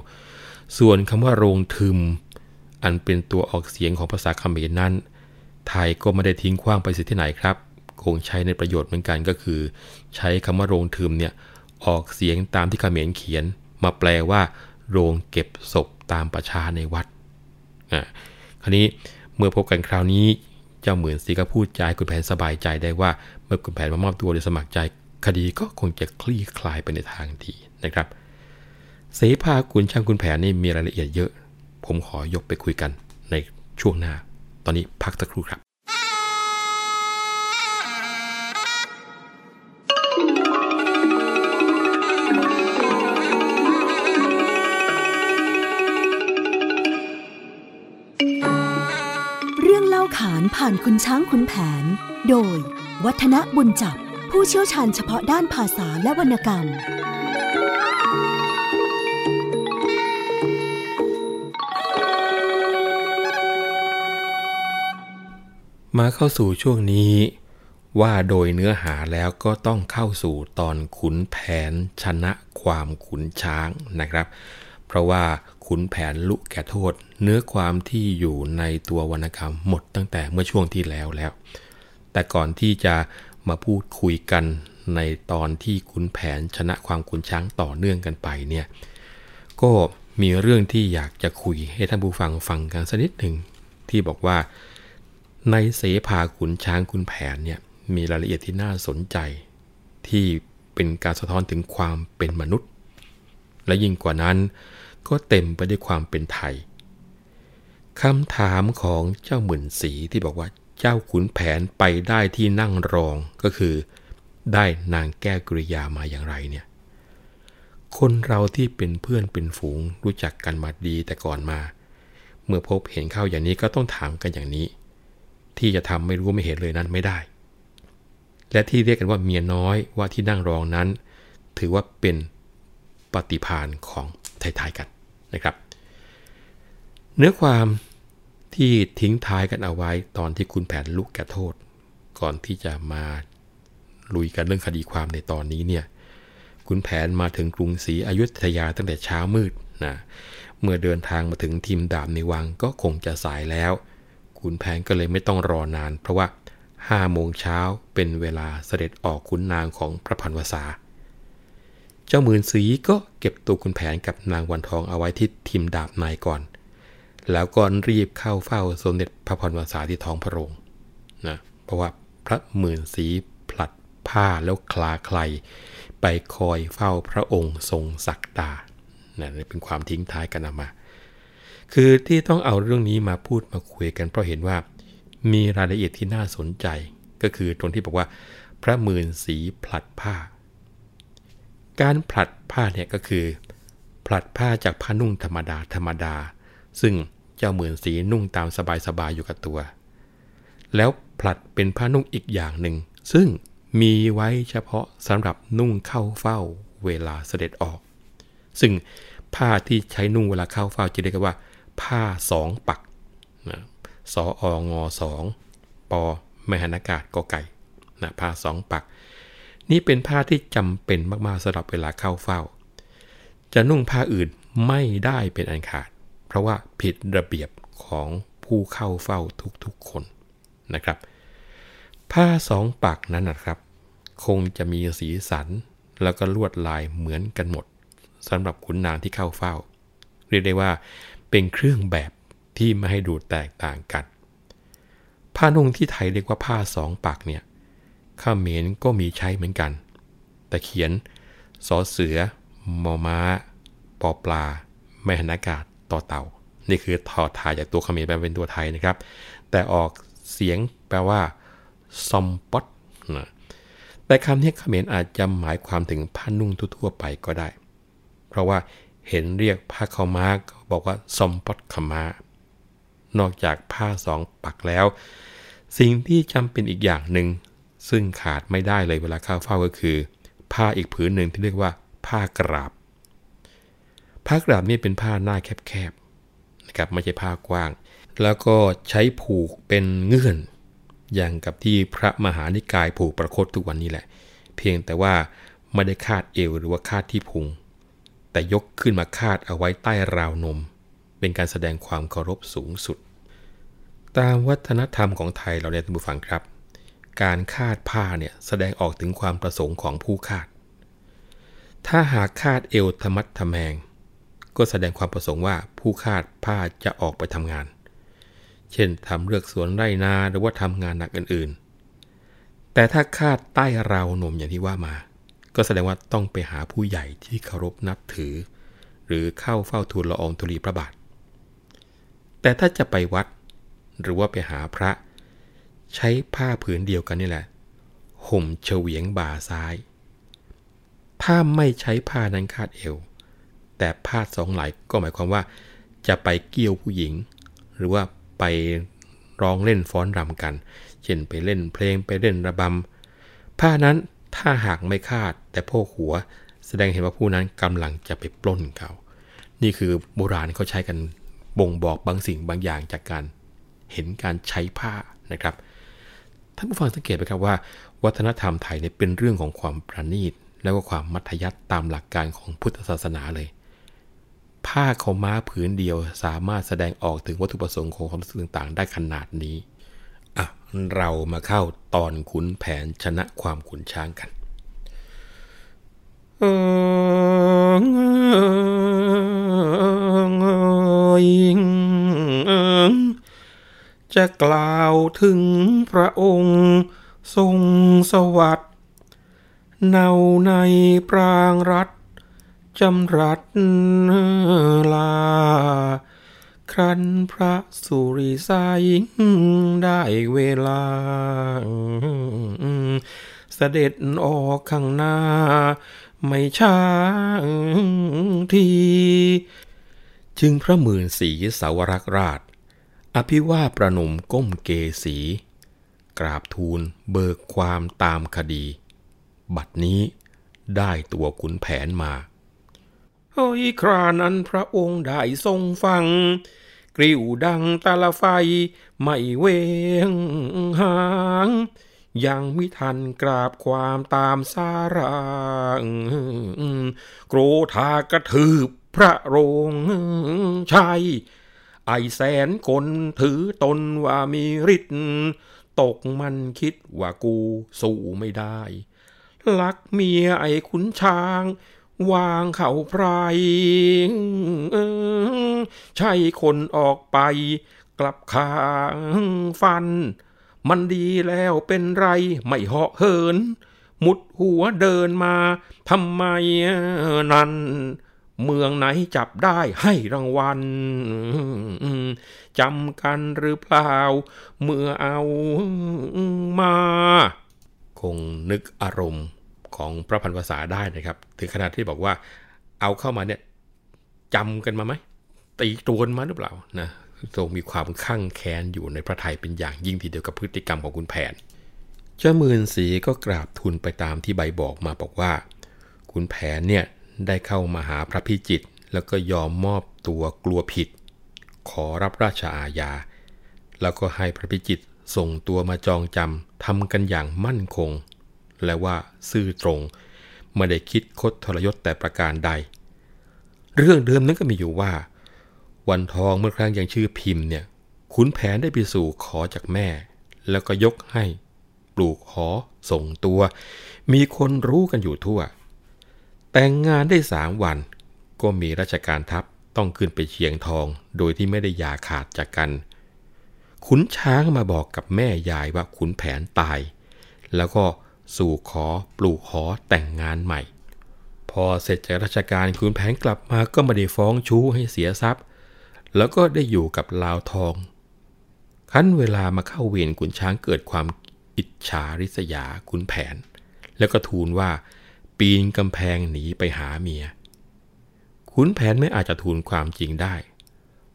ส่วนคำว่าโรงทึม อันเป็นตัวออกเสียงของภาษาเขมรนั้น ไทยก็ไม่ได้ทิ้งขว้างไปสิที่ไหนครับคงใช้ในประโยชน์เหมือนกันก็คือ ใช้คำว่าโรงทึมเนี่ยออกเสียงตามที่เขมรเขียน มาแปลว่า โรงเก็บศพตามประชาในวัดอ่าคราวนี้เมื่อพบกันคราวนี้ จ้าเหมือนสีก็พูดใจคุณแผนสบายใจได้ว่า เมื่อคุณแผนมามอบตัวโดยสมัครใจ คดีก็คงจะคลี่คลายไปในทางดีนะครับเสภาคุณช่างคุณแผนนี่มีรายละเอียดเยอะ ผมขอยกไปคุยกันในช่วงหน้า ตอนนี้พักสักครู่ครับาขานผ่านคุณช้างคุณแผน โดย วัฒนบุญจับ ผู้เชี่ยวชาญเฉพาะด้านภาษาและวรรณกรรม มาเข้าสู่ช่วงนี้ ว่าโดยเนื้อหาแล้วก็ต้องเข้าสู่ตอนขุนแผนชนะความขุนช้างนะครับ เพราะว่า ขุนแผนลุแก่โทษ เนื้อความที่อยู่ในตัววรรณกรรมหมดตั้งแต่เมื่อช่วงที่แล้วแล้ว แต่ก่อนที่จะมาพูดคุยกันในตอนที่ขุนแผนชนะความขุนช้างต่อเนื่องกันไปเนี่ยก็มีเรื่องที่อยากจะคุยให้ท่านผู้ฟังฟังกันสักนิดหนึ่งที่บอกว่าในเสภาขุนช้างขุนแผนเนี่ยมีรายละเอียดที่น่าสนใจ ที่เป็นการสะท้อนถึงความเป็นมนุษย์ และยิ่งกว่านั้น ก็เต็มไปด้วยความเป็นไทยคำถามของเจ้าหมื่นสีที่บอกว่าเจ้าขุนแผนไปได้ที่นั่งรองก็คือ ได้นางแก้วกริยามาอย่างไรเนี่ย คนเราที่เป็นเพื่อนเป็นฝูงรู้จักกันมาดีแต่ก่อนมา เมื่อพบเห็นเข้าอย่างนี้ก็ต้องถามกันอย่างนี้ ที่จะทำไม่รู้ไม่เห็นเลยนั้นไม่ได้ และที่เรียกกันว่าเมียน้อยว่าที่นั่งรองนั้น ถือว่าเป็นปฏิพานของไทยๆกัน นะครับ เนื้อความที่ทิ้งท้ายกันเอาไว้ตอนที่คุณแผนลุกแก่โทษ ก่อนที่จะมาลุยกันเรื่องคดีความในตอนนี้เนี่ยคุณแผนมาถึงกรุงศรีอยุธยาตั้งแต่เช้ามืดนะเมื่อเดินทางมาถึงทีมดาบในวังก็คงจะสายแล้ว คุณแผนก็เลยไม่ต้องรอนาน เพราะว่าห้าโมงเช้าเป็นเวลาเสด็จออกขุนนางของพระพันวษา เจ้าหมื่นสีก็เก็บตัวคุณแผนกับนางวันทองเอาไว้ที่ทีมดาบนายก่อน แล้วก็รีบเข้าเฝ้าสมเด็จพระพันวษาที่ท้องพระโรงนะเพราะว่าพระหมื่นสีผลัดผ้าแล้วคลาใครไปคอยเฝ้าพระองค์ทรงศักดานั่นเป็นความทิ้งท้ายกันมา คือที่ต้องเอาเรื่องนี้มาพูดมาคุยกันเพราะเห็นว่า มีรายละเอียดที่น่าสนใจก็คือตรงที่บอกว่า พระหมื่นสีผลัดผ้า การผลัดผ้าเนี่ยก็คือ ผลัดผ้าจากผ้านุ่งธรรมดาธรรมดา ซึ่งเจ้าหมื่นสีนุ่งตามสบายๆอยู่กับตัว แล้วผลัดเป็นผ้านุ่งอีกอย่างหนึ่ง ซึ่งมีไว้เฉพาะสำหรับนุ่งเข้าเฝ้าเวลาเสด็จออก ซึ่งผ้าที่ใช้นุ่งเวลาเข้าเฝ้าจะเรียกว่า ผ้าสองปักนะสอองอสองปอมหันอากาศกอไก่นะผ้าสองปัก นี่เป็นผ้าที่จำเป็นมากๆสำหรับเวลาเข้าเฝ้า จะนุ่งผ้าอื่นไม่ได้เป็นอันขาด เพราะว่าผิดระเบียบของผู้เข้าเฝ้าทุกๆคนนะครับ ผ้าสองปักนั้นนะครับ คงจะมีสีสันแล้วก็ลวดลายเหมือนกันหมดสำหรับขุนนางที่เข้าเฝ้า เรียกได้ว่าเป็นเครื่องแบบที่ไม่ให้ดูแตกต่างกัน ผ้านุ่งที่ไทยเรียกว่าผ้าสองปักเนี่ย ข้าเมนก็มีใช้เหมือนกัน แต่เขียนสอเสือมอม้า ปอปลา แม่หันอากาศต่อเต่า นี่คือถอดถ่ายจากตัวเขมรแปลเป็นตัวไทยนะครับ แต่ออกเสียงแปลว่าซอมปอตนะแต่คำนี้เขมรอาจจะหมายความถึงผ้านุ่งทั่วไปก็ได้ เพราะว่าเห็นเรียกผ้าขาม้าก็บอกว่าซอมปอตขม้านอกจากผ้าสองปักแล้ว สิ่งที่จำเป็นอีกอย่างหนึ่ง ซึ่งขาดไม่ได้เลยเวลาเข้าเฝ้าก็คือ ผ้าอีกผืนหนึ่งที่เรียกว่า ผ้ากราบ ผ้ากราบนี่เป็นผ้าหน้าแคบๆนะครับไม่ใช่ผ้ากว้าง แล้วก็ใช้ผูกเป็นเงื่อน อย่างกับที่พระมหานิกายผูกประคตทุกวันนี้แหละ เพียงแต่ว่าไม่ได้คาดเอวหรือว่าคาดที่พุง แต่ยกขึ้นมาคาดเอาไว้ใต้ราวนม เป็นการแสดงความเคารพสูงสุด ตามวัฒนธรรมของไทยเราเนี่ยท่านผู้ฟังครับ การคาดผ้าเนี่ยแสดงออกถึงความประสงค์ของผู้คาด ถ้าหากคาดเอวธรรมัดทแมง ก็แสดงความประสงค์ว่าผู้คาดผ้าจะออกไปทำงาน เช่นทำเลือกสวนไร่นาหรือว่าทำงานหนักอื่นๆ แต่ถ้าคาดใต้ราวนมอย่างที่ว่ามา ก็แสดงว่าต้องไปหาผู้ใหญ่ที่เคารพนับถือ หรือเข้าเฝ้าทูลละอองธุลีพระบาท แต่ถ้าจะไปวัด หรือว่าไปหาพระ ใช้ผ้าผืนเดียวกันนี่แหละ ห่มเฉวียงบ่าซ้าย ถ้าไม่ใช้ผ้านั้นคาดเอว แต่พาดสองไหลก็หมายความว่า จะไปเกี่ยวผู้หญิง หรือว่าไปร้องเล่นฟ้อนรำกัน เช่นไปเล่นเพลงไปเล่นระบำ ผ้านั้นถ้าหากไม่คาดแต่โพกหัว แสดงเห็นว่าผู้นั้นกำลังจะไปปล้นเขา นี่คือโบราณเขาใช้กันบ่งบอกบางสิ่งบางอย่างจากการเห็นการใช้ผ้านะครับ ท่านผู้ฟังสังเกตไหมครับว่า วัฒนธรรมไทยเนี่ยเป็นเรื่องของความประณีต แล้วก็ความมัธยัติตามหลักการของพุทธศาสนาเลย ผ้าเขาม้าผืนเดียวสามารถแสดงออกถึงวัตถุประสงค์ของความรู้สึกต่างๆ ได้ขนาดนี้อะเรามาเข้าตอนขุนแผนชนะความขุนช้างกันเอย จะกล่าวถึงพระองค์ทรงสวัสดิ์เนาในปรางรัฐจำรัดลา ครันพระสุริสายได้เวลา เสด็จออกข้างหน้า ไม่ช้าที จึงพระหมื่นสีสาวรักราช อภิวาประนมก้มเกสี กราบทูลเบิกความตามคดี บัดนี้ได้ตัวขุนแผนมาเฮ้ยครานั้นพระองค์ได้ทรงฟัง กริ้วดังตาละไฟ ไม่เวงหาง ยังมิทันกราบความตามสารางโกรธากระทืบพระโรงชัย ไอแสนคนถือตนว่ามีฤทธิ์ตกมันคิดว่ากูสู้ไม่ได้ลักเมียไอ้ขุนช้าง วางเข่าไพรใช่คนออกไป กลับขางฟัน มันดีแล้วเป็นไรไม่เหาะเหิน มุดหัวเดินมาทำไมนั้น เมืองไหนจับได้ให้รางวัลจำกันหรือเปล่า เมื่อเอามา คงนึกอารมณ์ของพระพันภาษาได้นะครับ ถึงขนาดที่บอกว่า เอาเข้ามาเนี่ยจำกันมาไหมตีตวนมาหรือเปล่านะทรงมีความข้างแค้นอยู่ในพระไทยเป็นอย่างยิ่งทีเดียวกับพฤติกรรมของคุณแผน เจ้ามื่นสีก็กราบทูลไปตามที่ใบบอกมาบอกว่า คุณแผนเนี่ย ได้เข้ามาหาพระพิจิตรแล้วก็ยอมมอบตัวกลัวผิด ขอรับราชอาญา แล้วก็ให้พระพิจิตรส่งตัวมาจองจำทำกันอย่างมั่นคง และว่าซื่อตรงไม่ได้คิดคดทรยศแต่ประการใด เรื่องเดิมนั้นก็มีอยู่ว่า วันทองเมื่อครั้งยังชื่อพิมพ์เนี่ยขุนแผนได้ไปสู่ขอจากแม่ แล้วก็ยกให้ ปลูกหอส่งตัว มีคนรู้กันอยู่ทั่ว แต่งงานได้สามวัน ก็มีราชการทัพต้องขึ้นไปเชียงทอง โดยที่ไม่ได้ยาขาดจากกัน ขุนช้างมาบอกกับแม่ยายว่าขุนแผนตาย แล้วก็สู่ขอปลูกหอแต่งงานใหม่ พอเสร็จจากราชการขุนแผนกลับมาก็ไม่ได้ฟ้องชู้ให้เสียทรัพย์ แล้วก็ได้อยู่กับลาวทองขั้นเวลามาเข้าเวรขุนช้างเกิดความอิจฉาริษยาขุนแผน แล้วก็ทูลว่า ปีนกำแพงหนีไปหาเมีย ขุนแผนไม่อาจจะทูลความจริงได้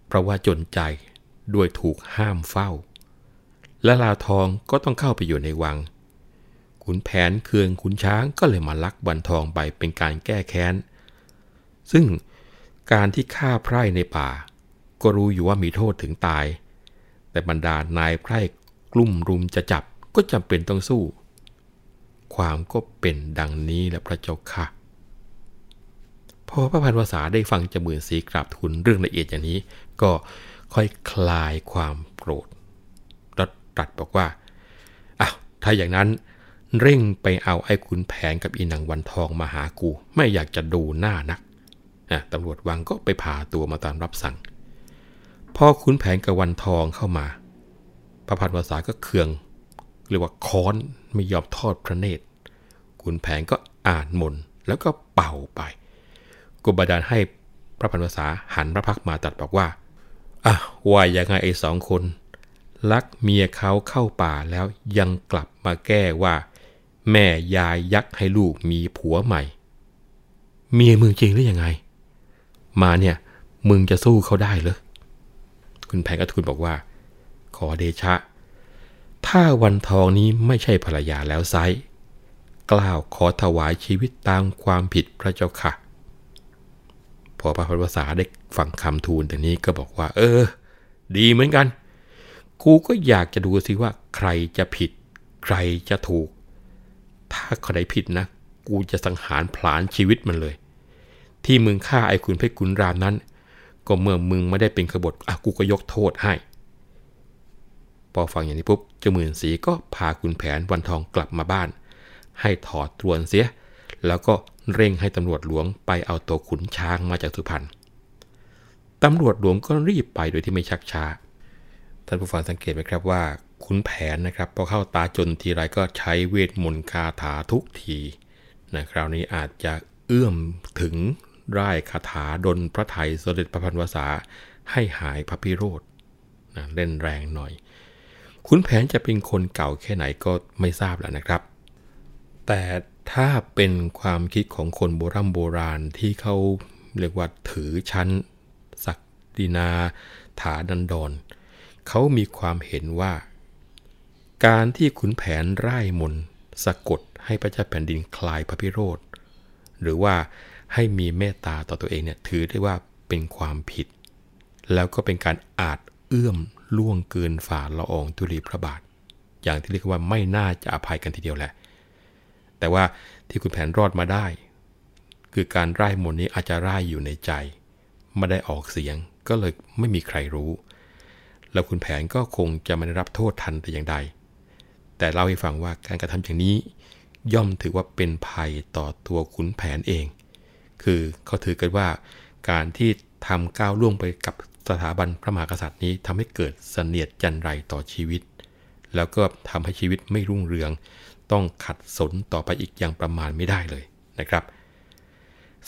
เพราะว่าจนใจด้วยถูกห้ามเฝ้า และลาทองก็ต้องเข้าไปอยู่ในวัง ขุนแผนเคืองขุนช้างก็เลยมาลักบันทองไปเป็นการแก้แค้น ซึ่งการที่ฆ่าไพร่ในป่า ก็รู้อยู่ว่ามีโทษถึงตาย แต่บรรดานายไพร่กลุ่มรุมจะจับก็จำเป็นต้องสู้ ความก็เป็นดังนี้แหละพระเจ้าค่ะ พอพระพันวษาได้ฟังจมื่นสีกราบทูลเรื่องละเอียดอย่างนี้ ก็ค่อยคลายความโกรธแล้วตรัสบอกว่าอ้าวถ้าอย่างนั้นเร่งไปเอาไอ้ขุนแผนกับอีนางวันทองมาหากู ไม่อยากจะดูหน้านักนะตำรวจวังก็ไปพาตัวมาตามรับสั่ง พอขุนแผนกับวันทองเข้ามาพระพันวษาก็เคืองเรียกว่าค้อนไม่ยอมทอดพระเนตร ขุนแผนก็อ่านมนแล้วก็เป่าไปกุบาดาลให้พระพันวษาหันพระพักมาตรัสบอกว่าอะว่ายังไงไอ้สองคน ลักเมียเขาเข้าป่าแล้วยังกลับมาแก้ว่า แม่ยายยักให้ลูกมีผัวใหม่ เมียมึงจริงหรือยังไง มาเนี่ยมึงจะสู้เขาได้เหรอคุณแผนกระทุนบอกว่า ขอเดชะ ถ้าวันทองนี้ไม่ใช่ภรรยาแล้วไซ กล่าวขอถวายชีวิตตามความผิดพระเจ้าค่ะ พอพระพุทธภาษาได้ฟังคำทูลแต่นี้ก็บอกว่า เออ ดีเหมือนกัน กูก็อยากจะดูสิว่า ใครจะผิด ใครจะถูก ถ้าใครผิดนะ กูจะสังหารผลาญชีวิตมันเลย ที่มึงฆ่าไอ้คุณเพชรกุลรามนั้น ก็เมื่อมึงไม่ได้เป็นขบฏอะกูก็ยกโทษให้พอฟังอย่างนี้ปุ๊บเจ้าหมื่นสีก็พาคุณแผนวันทองกลับมาบ้าน ให้ถอดตรวนเสีย แล้วก็เร่งให้ตำรวจหลวงไปเอาตัวขุนช้างมาจากสุพรรณตำรวจหลวงก็รีบไปโดยที่ไม่ชักช้า ท่านผู้ฟังสังเกตไหมครับว่าขุนแผนนะครับพอเข้าตาจนทีไรก็ใช้เวทมนต์คาถาทุกทีนะคราวนี้อาจจะเอื้อมถึงร่ายคาถาดนพระไทยสมเด็จพระพันวษาให้หายพระพิโรธนะเล่นแรงหน่อย ขุนแผนจะเป็นคนเก่าแค่ไหนก็ไม่ทราบแล้วนะครับ แต่ถ้าเป็นความคิดของคนโบราณโบราณที่เขาเรียกว่าถือชั้น ศักดินาฐานันดรเขามีความเห็นว่า การที่ขุนแผนไร่มนสะกดให้พระเจ้าแผ่นดินคลายพระพิโรธ หรือว่าให้มีเมตตาต่อตัวเองเนี่ยถือได้ว่าเป็นความผิด แล้วก็เป็นการอาจเอื้อมล่วงเกินฝ่าละอองธุลีพระบาท อย่างที่เรียกว่าไม่น่าจะอภัยกันทีเดียวแหละ แต่ว่าที่คุณแผนรอดมาได้ คือการไร้มนนี้อาจจะไร้อยู่ในใจไม่ได้ออกเสียงก็เลยไม่มีใครรู้ แล้วคุณแผนก็คงจะไม่ได้รับโทษทันแต่อย่างใด แต่เล่าให้ฟังว่าการกระทำอย่างนี้ ย่อมถือว่าเป็นภัยต่อตัวขุนแผนเอง คือเขาถือกันว่า การที่ทำก้าวล่วงไปกับสถาบันพระมหากษัตริย์นี้ทำให้เกิดเสนียดจันไรต่อชีวิต แล้วก็ทำให้ชีวิตไม่รุ่งเรือง ต้องขัดสนต่อไปอีกอย่างประมาณไม่ได้เลยนะครับ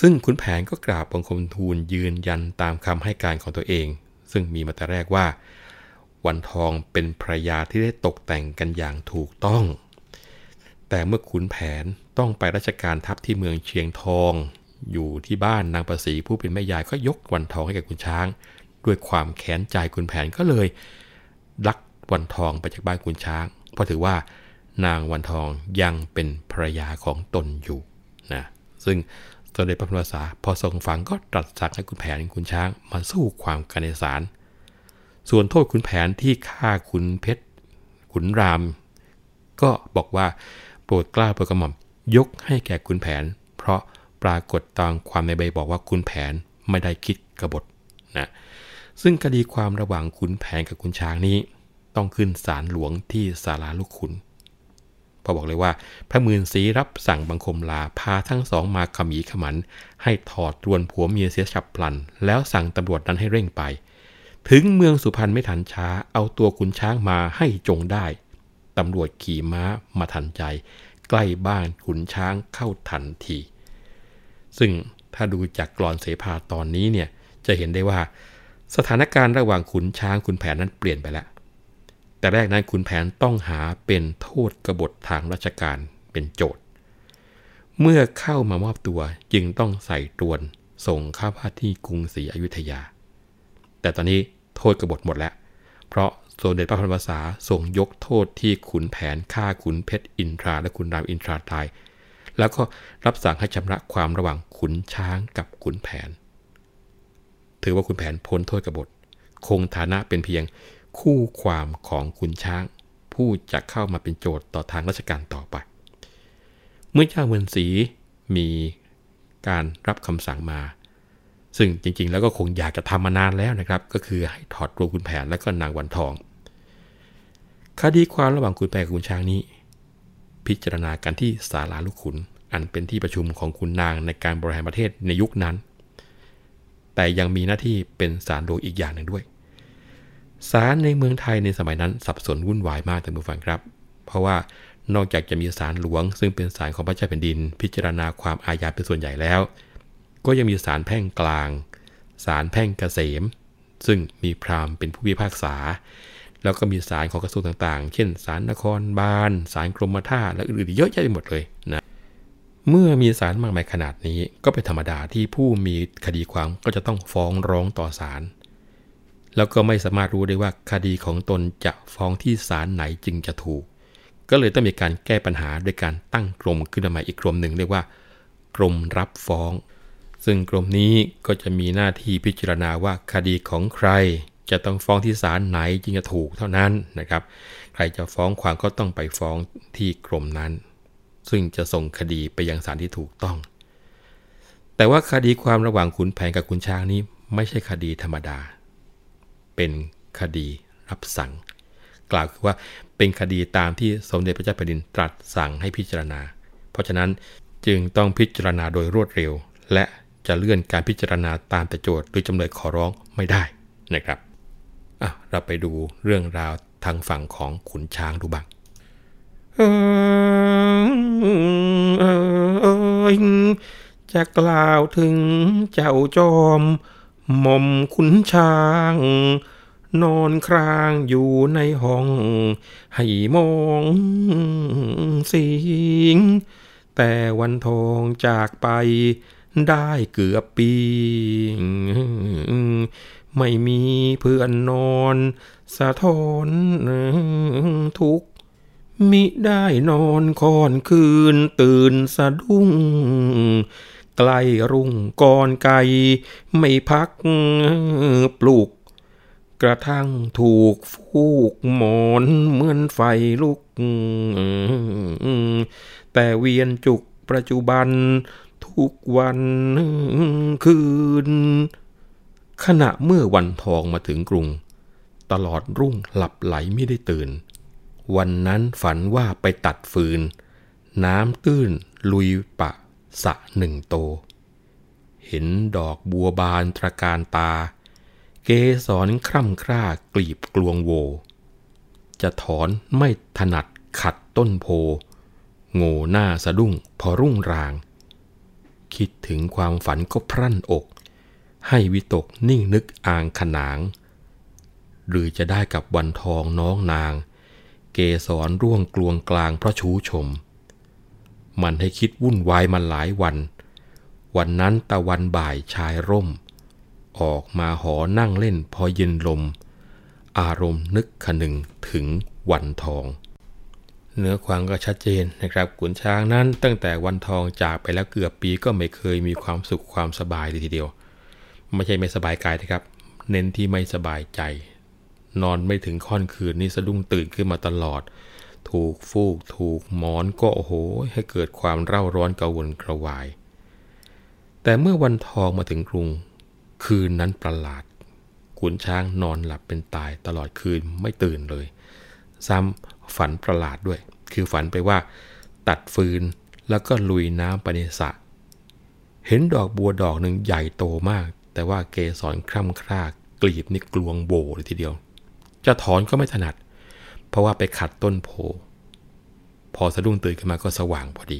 ซึ่งขุนแผนก็กราบบังคมทูลยืนยันตามคำให้การของตัวเอง ซึ่งมีมาแต่แรกว่า วันทองเป็นภรยาที่ได้ตกแต่งกันอย่างถูกต้อง แต่เมื่อขุนแผนต้องไปราชการทัพที่เมืองเชียงทอง อยู่ที่บ้านนางประสีผู้เป็นแม่ยายก็ยกวันทองให้แก่คุณช้าง ด้วยความแค้นใจคุณแผนก็เลยลักวันทองไปจากบ้านคุณช้าง เพราะถือว่า นางวันทองยังเป็นภรรยาของตนอยู่นะซึ่งสมเด็จพระพุทธศาพอทรงฟังก็ตรัสสั่งให้คุณแผนคุณช้างมาสู้ความกันในศาลส่วนโทษคุณแผนที่ฆ่าคุณเพชรขุนราม ก็บอกว่าโปรดกล้าโปรดกระหม่อมยกให้แก่คุณแผน เพราะปรากฏตามความในใบบอกว่าคุณแผนไม่ได้คิดกบฏนะซึ่งคดีความระหว่างขุนแผนกับขุนช้างนี้ ต้องขึ้นศาลหลวงที่ศาลาลูกขุน พอบอกเลยว่า พระมืนสีรับสั่งบังคมลาพาทั้งสองมาขมีขมัน ให้ถอดรวนผัวเมียเสียฉับพลัน แล้วสั่งตำรวจนั้นให้เร่งไป ถึงเมืองสุพรรณไม่ทันช้า เอาตัวขุนช้างมาให้จงได้ตำรวจขี่ม้ามาทันใจ ใกล้บ้านขุนช้างเข้าทันที ซึ่งถ้าดูจากกรอนเสภาตอนนี้เนี่ยจะเห็นได้ว่า สถานการณ์ระหว่างขุนช้างขุนแผนนั้นเปลี่ยนไปแล้ว แต่แรกนั้นขุนแผนต้องหาเป็นโทษกบฏทางราชการเป็นโจทย์ เมื่อเข้ามามอบตัวจึงต้องใส่ตรวนส่งข้าพาที่กรุงศรีอยุธยา แต่ตอนนี้โทษกบฏหมดแล้ว เพราะสมเด็จพระพันวษาส่งยกโทษที่ขุนแผนฆ่าขุนเพชรอินทรา และขุนรามอินทราตาย แล้วก็รับสั่งให้ชำระความระหว่างขุนช้างกับขุนแผน ถือว่าคุณแผนพ้นโทษกบฏ คงฐานะเป็นเพียง คู่ความของคุณช้าง ผู้จะเข้ามาเป็นโจทย์ต่อทางราชการต่อไป เมื่อเจ้าเมืองศรีมีการรับคำสั่งมา ซึ่งจริงๆ แล้วก็คงอยากจะทำมานานแล้วนะครับ ก็คือให้ถอดตัวคุณแผนและก็นางวันทอง คดีความระหว่างคุณแผนกับคุณช้างนี้ พิจารณากันที่ศาลาลูกขุน อันเป็นที่ประชุมของคุณนางในการบริหารประเทศในยุคนั้น แต่ยังมีหน้าที่เป็นศาลหลวงอีกอย่างหนึ่งด้วย ศาลในเมืองไทยในสมัยนั้นสับสนวุ่นวายมากท่านผู้ฟังครับ เพราะว่านอกจากจะมีศาลหลวง ซึ่งเป็นศาลของพระเจ้าแผ่นดิน พิจารณาความอาญาเป็นส่วนใหญ่แล้ว ก็ยังมีศาลแพ่งกลางศาลแพ่งเกษม ซึ่งมีพราหมณ์เป็นผู้พิพากษา แล้วก็มีศาลของกระทรวงต่างๆ เช่นศาลนครบาลศาลกรมท่าและอื่นๆเยอะแยะไปหมดเลยนะเมื่อมีศาลมากมายขนาดนี้ก็เป็นธรรมดาที่ผู้มีคดีความก็จะต้องฟ้องร้องต่อศาล แล้วก็ไม่สามารถรู้ได้ว่าคดีของตนจะฟ้องที่ศาลไหนจึงจะถูก ก็เลยต้องมีการแก้ปัญหาด้วยการตั้งกรมขึ้นมาอีกกรมหนึ่งเรียกว่ากรมรับฟ้อง ซึ่งกรมนี้ก็จะมีหน้าที่พิจารณาว่าคดีของใคร จะต้องฟ้องที่ศาลไหนจึงจะถูกเท่านั้นนะครับ ใครจะฟ้องความก็ต้องไปฟ้องที่กรมนั้น ซึ่งจะส่งคดีไปยังศาลที่ถูกต้อง แต่ว่าคดีความระหว่างขุนแผนกับขุนช้างนี้ไม่ใช่คดีธรรมดา เป็นคดีรับสั่ง กล่าวคือว่าเป็นคดีตามที่สมเด็จพระเจ้าแผ่นดินตรัสสั่งให้พิจารณา เพราะฉะนั้นจึงต้องพิจารณาโดยรวดเร็ว และจะเลื่อนการพิจารณาตามแต่โจทย์หรือจำเลยขอร้องไม่ได้นะครับเราไปดูเรื่องราวทางฝั่งของขุนช้างดูบ้างจะกล่าวถึงเจ้าจอม หม่อมขุนช้าง นอนครางอยู่ในห้อง ให้มองสิง แต่วันทองจากไปได้เกือบปี ไม่มีเพื่อนนอนสะท้อนทุกมิได้นอนคอนคืนตื่นสะดุ้ง ใกล้รุ่งก่อนไก่ไม่พักปลุกกระทั่งถูกฟูกหมอนเหมือนไฟลุก แต่เวียนจุกปัจจุบันทุกวันคืน ขณะเมื่อวันทองมาถึงกรุง ตลอดรุ่งหลับไหลไม่ได้ตื่น วันนั้นฝันว่าไปตัดฟืน น้ำตื้นลุยปะ สะหนึ่งโต เห็นดอกบัวบานตระการตา เกสรคร่ำคร่ากลีบกลวงโว จะถอนไม่ถนัดขัดต้นโพ โง่หน้าสะดุ้งพอรุ่งราง คิดถึงความฝันก็พรั่นอก ให้วิตกนิ่งนึกอ่างขนาง หรือจะได้กับวันทองน้องนาง เกสรร่วงกลวงกลางเพราะชูชม มันให้คิดวุ่นวายมาหลายวัน วันนั้นตะวันบ่ายชายร่ม ออกมาหอนั่งเล่นพอเย็นลม อารมณ์นึกขนึงถึงวันทอง เนื้อความก็ชัดเจนนะครับขุนช้างนั้นตั้งแต่วันทองจากไปแล้วเกือบปีก็ไม่เคยมีความสุขความสบายเลยทีเดียว ไม่ใช่ไม่สบายกายนะครับ เน้นที่ไม่สบายใจ นอนไม่ถึงค่อนคืนนี่สะดุ้งตื่นขึ้นมาตลอด ถูกฟูก ถูกหมอนก็โอ้โห ให้เกิดความเร่าร้อนกระวนกระวาย แต่เมื่อวันทองมาถึงกรุง คืนนั้นประหลาดขุนช้างนอนหลับเป็นตายตลอดคืนไม่ตื่นเลย ซ้ำฝันประหลาดด้วย คือฝันไปว่า ตัดฟืนแล้วก็ลุยน้ำไปในสระเห็นดอกบัวดอกหนึ่งใหญ่โตมาก แต่ว่าเกสรคร่ำคร่ากลีบนี่กลวงโบเลยทีเดียว จะถอนก็ไม่ถนัด เพราะว่าไปขัดต้นโพ พอสะดุ้งตื่นขึ้นมาก็สว่างพอดี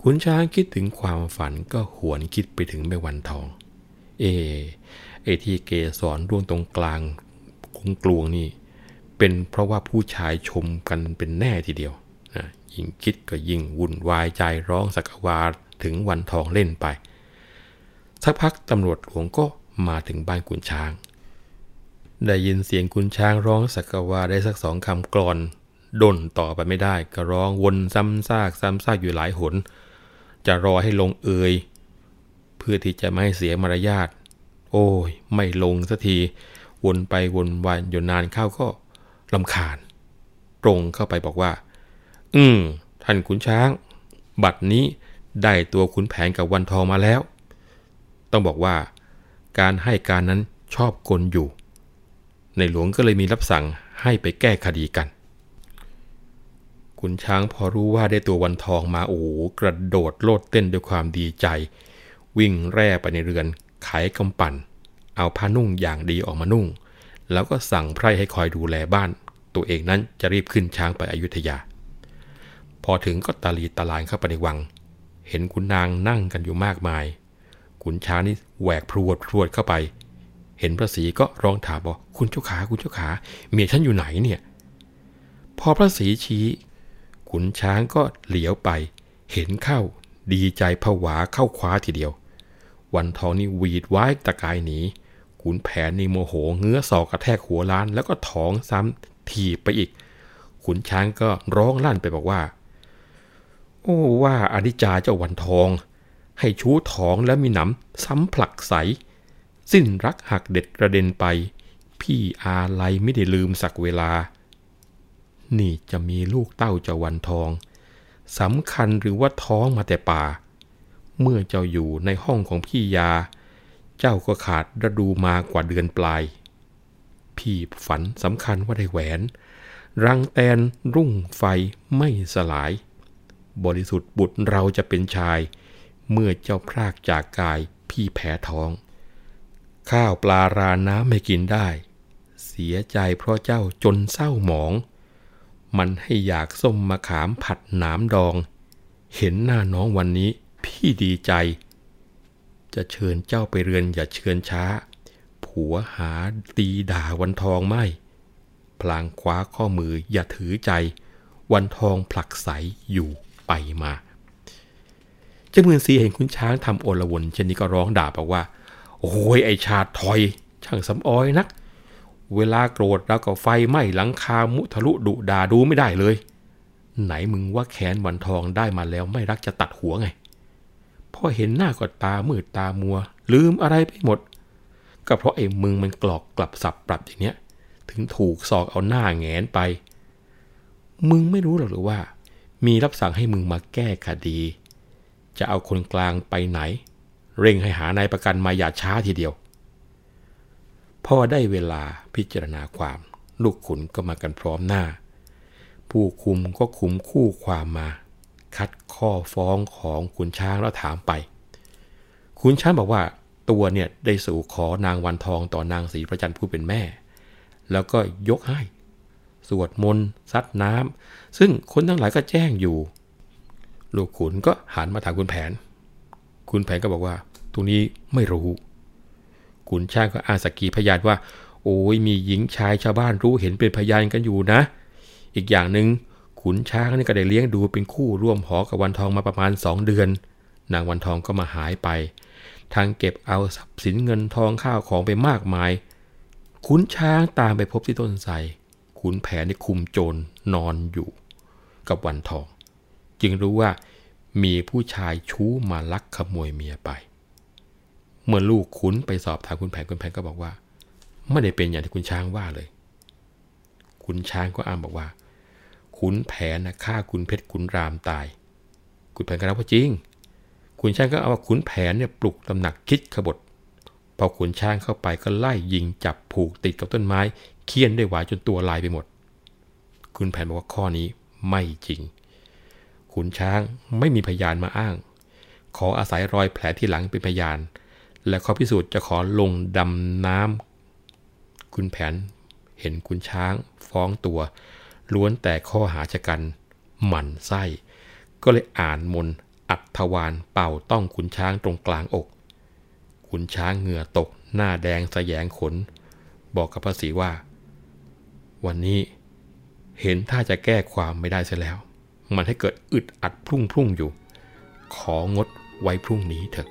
ขุนช้างคิดถึงความฝันก็หวนคิดไปถึงแม่วันทอง เอเอที่เกสรร่วงตรงกลางกงกลวงนี่ เป็นเพราะว่าผู้ชายชมกันเป็นแน่ทีเดียวนะยิ่งคิดก็ยิ่งวุ่นวายใจร้องสักวาถึงวันทองเล่นไป สักพักตำรวจหลวงก็มาถึงบ้านขุนช้าง ได้ยินเสียงคุณช้างร้องสักวาได้สักสองคำกรอนด่นต่อไปไม่ได้ ก็ร้องวนซ้ำซากซ้ำซากอยู่หลายหน จะรอให้ลงเอยเพื่อที่จะไม่ให้เสียมารยาท โอ้ย ไม่ลงสักที วนไปวนวันอยู่นานเข้าก็ลำคาญ ตรงเข้าไปบอกว่า อืมท่านขุนช้าง บัดนี้ได้ตัวขุนแผนกับวันทองมาแล้ว ต้องบอกว่า การให้การนั้นชอบกลอยู่ ในหลวงก็เลยมีรับสั่งให้ไปแก้คดีกันขุนช้างพอรู้ว่าได้ตัววันทองมาโอ้กระโดดโลดเต้นด้วยความดีใจ วิ่งแร่ไปในเรือนไขกำปั่น เอาผ้านุ่งอย่างดีออกมานุ่ง แล้วก็สั่งไพร่ให้คอยดูแลบ้าน ตัวเองนั้นจะรีบขึ้นช้างไปอยุธยา พอถึงก็ตาลีตาลานเข้าไปในวัง เห็นขุนนางนั่งกันอยู่มากมายขุนช้างนี่แหวกพรวดพรวดเข้าไป เห็นพระศรีก็ร้องถามบอกคุณเจ้าขาคุณเจ้าขา เมียฉันอยู่ไหนเนี่ย พอพระศรีชี้ ขุนช้างก็เหลียวไป เห็นเข้า ดีใจผวาเข้าคว้าทีเดียว วันทองนี่วีดไว้ตะกายหนีขุนแผนนี่โมโหเงื้อศอกกระแทกหัวล้าน แล้วก็ท้องซ้ำถีบไปอีก ขุนช้างก็ร้องลั่นไปบอกว่า โอ้ว่าอนิจจาเจ้าวันทอง ให้ชู้ท้องแล้วมีหนำซ้ำผลักใส สิ้นรักหักเด็ดกระเด็นไป พี่อาไลไม่ได้ลืมสักเวลา นี่จะมีลูกเต้าเจะวันทองสำคัญหรือว่าท้องมาแต่ป่า เมื่อเจ้าอยู่ในห้องของพี่ยา เจ้าก็ขาดระดูมากว่าเดือนปลาย พี่ฝันสำคัญว่าได้แหวน รังแตนรุ่งไฟไม่สลาย บริสุทธิ์บุตรเราจะเป็นชาย เมื่อเจ้าพรากจากกายพี่แพ้ท้อง ข้าวปลาราน้ำไม่กินได้ เสียใจเพราะเจ้าจนเศร้าหมอง มันให้อยากส้มมะขามผัดหน้ำดอง เห็นหน้าน้องวันนี้พี่ดีใจ จะเชิญเจ้าไปเรือนอย่าเชิญช้า ผัวหาตีด่าวันทองไม่ พลางคว้าข้อมืออย่าถือใจ วันทองผลักใสอยู่ไปมาเจ้าเมืองซีเห็นคุณช้างทำโอลวนเช่นนี้ก็ร้องด่าบอกว่า โอ้ยไอชาติถอย ช่างสำออยนัก เวลาโกรธแล้วก็ไฟไหม้หลังคามุทะลุดุด่าดูไม่ได้เลย ไหนมึงว่าแขนวันทองได้มาแล้วไม่รักจะตัดหัวไงพอเห็นหน้าก็ตามืดตามัว ลืมอะไรไปหมด ก็เพราะไอ้มึงมันกรอกกลับสับปรับอย่างเนี้ย ถึงถูกสอกเอาหน้าแงนไป มึงไม่รู้หรอกหรือว่า มีรับสั่งให้มึงมาแก้คดี จะเอาคนกลางไปไหน เร่งให้หานายประกันมาอย่าช้าทีเดียว พอได้เวลาพิจารณาความ ลูกขุนก็มากันพร้อมหน้า ผู้คุมก็คุมคู่ความมา คัดข้อฟ้องของขุนช้างแล้วถามไป ขุนช้างบอกว่าตัวเนี่ยได้สู่ขอนางวันทองต่อนางศรีประจันผู้เป็นแม่ แล้วก็ยกให้ สวดมนต์ซัดน้ำซึ่งคนทั้งหลายก็แจ้งอยู่ ลูกขุนก็หันมาถามคุณแผน คุณแผนก็บอกว่า รงนี้ไม่รู้ขุนช้างก็อาสกีพยานว่า โอ้ยมีหญิงชายชาวบ้านรู้เห็นเป็นพยานกันอยู่นะ อีกอย่างหนึ่งขุนช้างนี่ก็ได้เลี้ยงดูเป็นคู่ร่วมหอกับวันทองมาประมาณสองเดือน นางวันทองก็มาหายไป ทางเก็บเอาทรัพย์สินเงินทองข้าวของไปมากมาย ขุนช้างตามไปพบที่ต้นไทรขุนแผนที่คุมโจรนอนอยู่กับวันทอง จึงรู้ว่ามีผู้ชายชู้มาลักขโมยเมียไป เมื่อลูกขุนไปสอบถามคุณแผนคุณแผนก็บอกว่า ไม่ได้เป็นอย่างที่คุณช้างว่าเลยขุนช้างก็อ้างบอกว่า ขุนแผนนะฆ่าขุนเพชรขุนรามตายขุนแผนก็รับว่าจริงขุนช้างก็เอาว่าขุนแผนเนี่ยปลุกตำหนักคิดขบฏพอขุนช้างเข้าไปก็ไล่ยิงจับผูกติดกับต้นไม้เคี่ยนด้วยหวายจนตัวลายไปหมดขุนแผนบอกว่าข้อนี้ไม่จริง ขุนช้างไม่มีพยานมาอ้าง ขออาศัยรอยแผลที่หลังเป็นพยาน และขอพิสูจน์จะขอลงดำน้ำคุณแผนเห็นคุณช้างฟ้องตัว ล้วนแต่ข้อหาชะกัน หมั่นไส้ ก็เลยอ่านมนอัดทวารเป่าต้องขุนช้างตรงกลางอก ขุนช้างเหงื่อตกหน้าแดงสแยงขน บอกกับพระศรีว่า วันนี้เห็นถ้าจะแก้ความไม่ได้เสียแล้ว มันให้เกิดอึดอัดพรุ่งพรุ่งอยู่ ของดไว้พรุ่งนี้เถอะ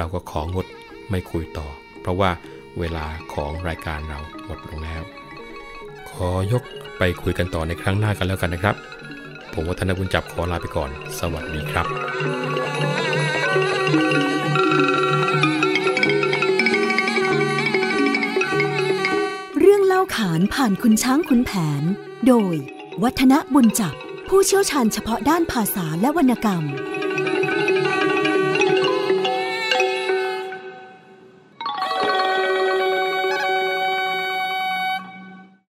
เราก็ของดไม่คุยต่อ เพราะว่าเวลาของรายการเราหมดลงแล้ว ขอยกไปคุยกันต่อในครั้งหน้ากันแล้วกันนะครับ ผมวัฒนบุญจับขอลาไปก่อน สวัสดีครับ เรื่องเล่าขานผ่านคุณช้างคุณแผน โดย วัฒนบุญจับผู้เชี่ยวชาญเฉพาะด้านภาษาและวรรณกรรม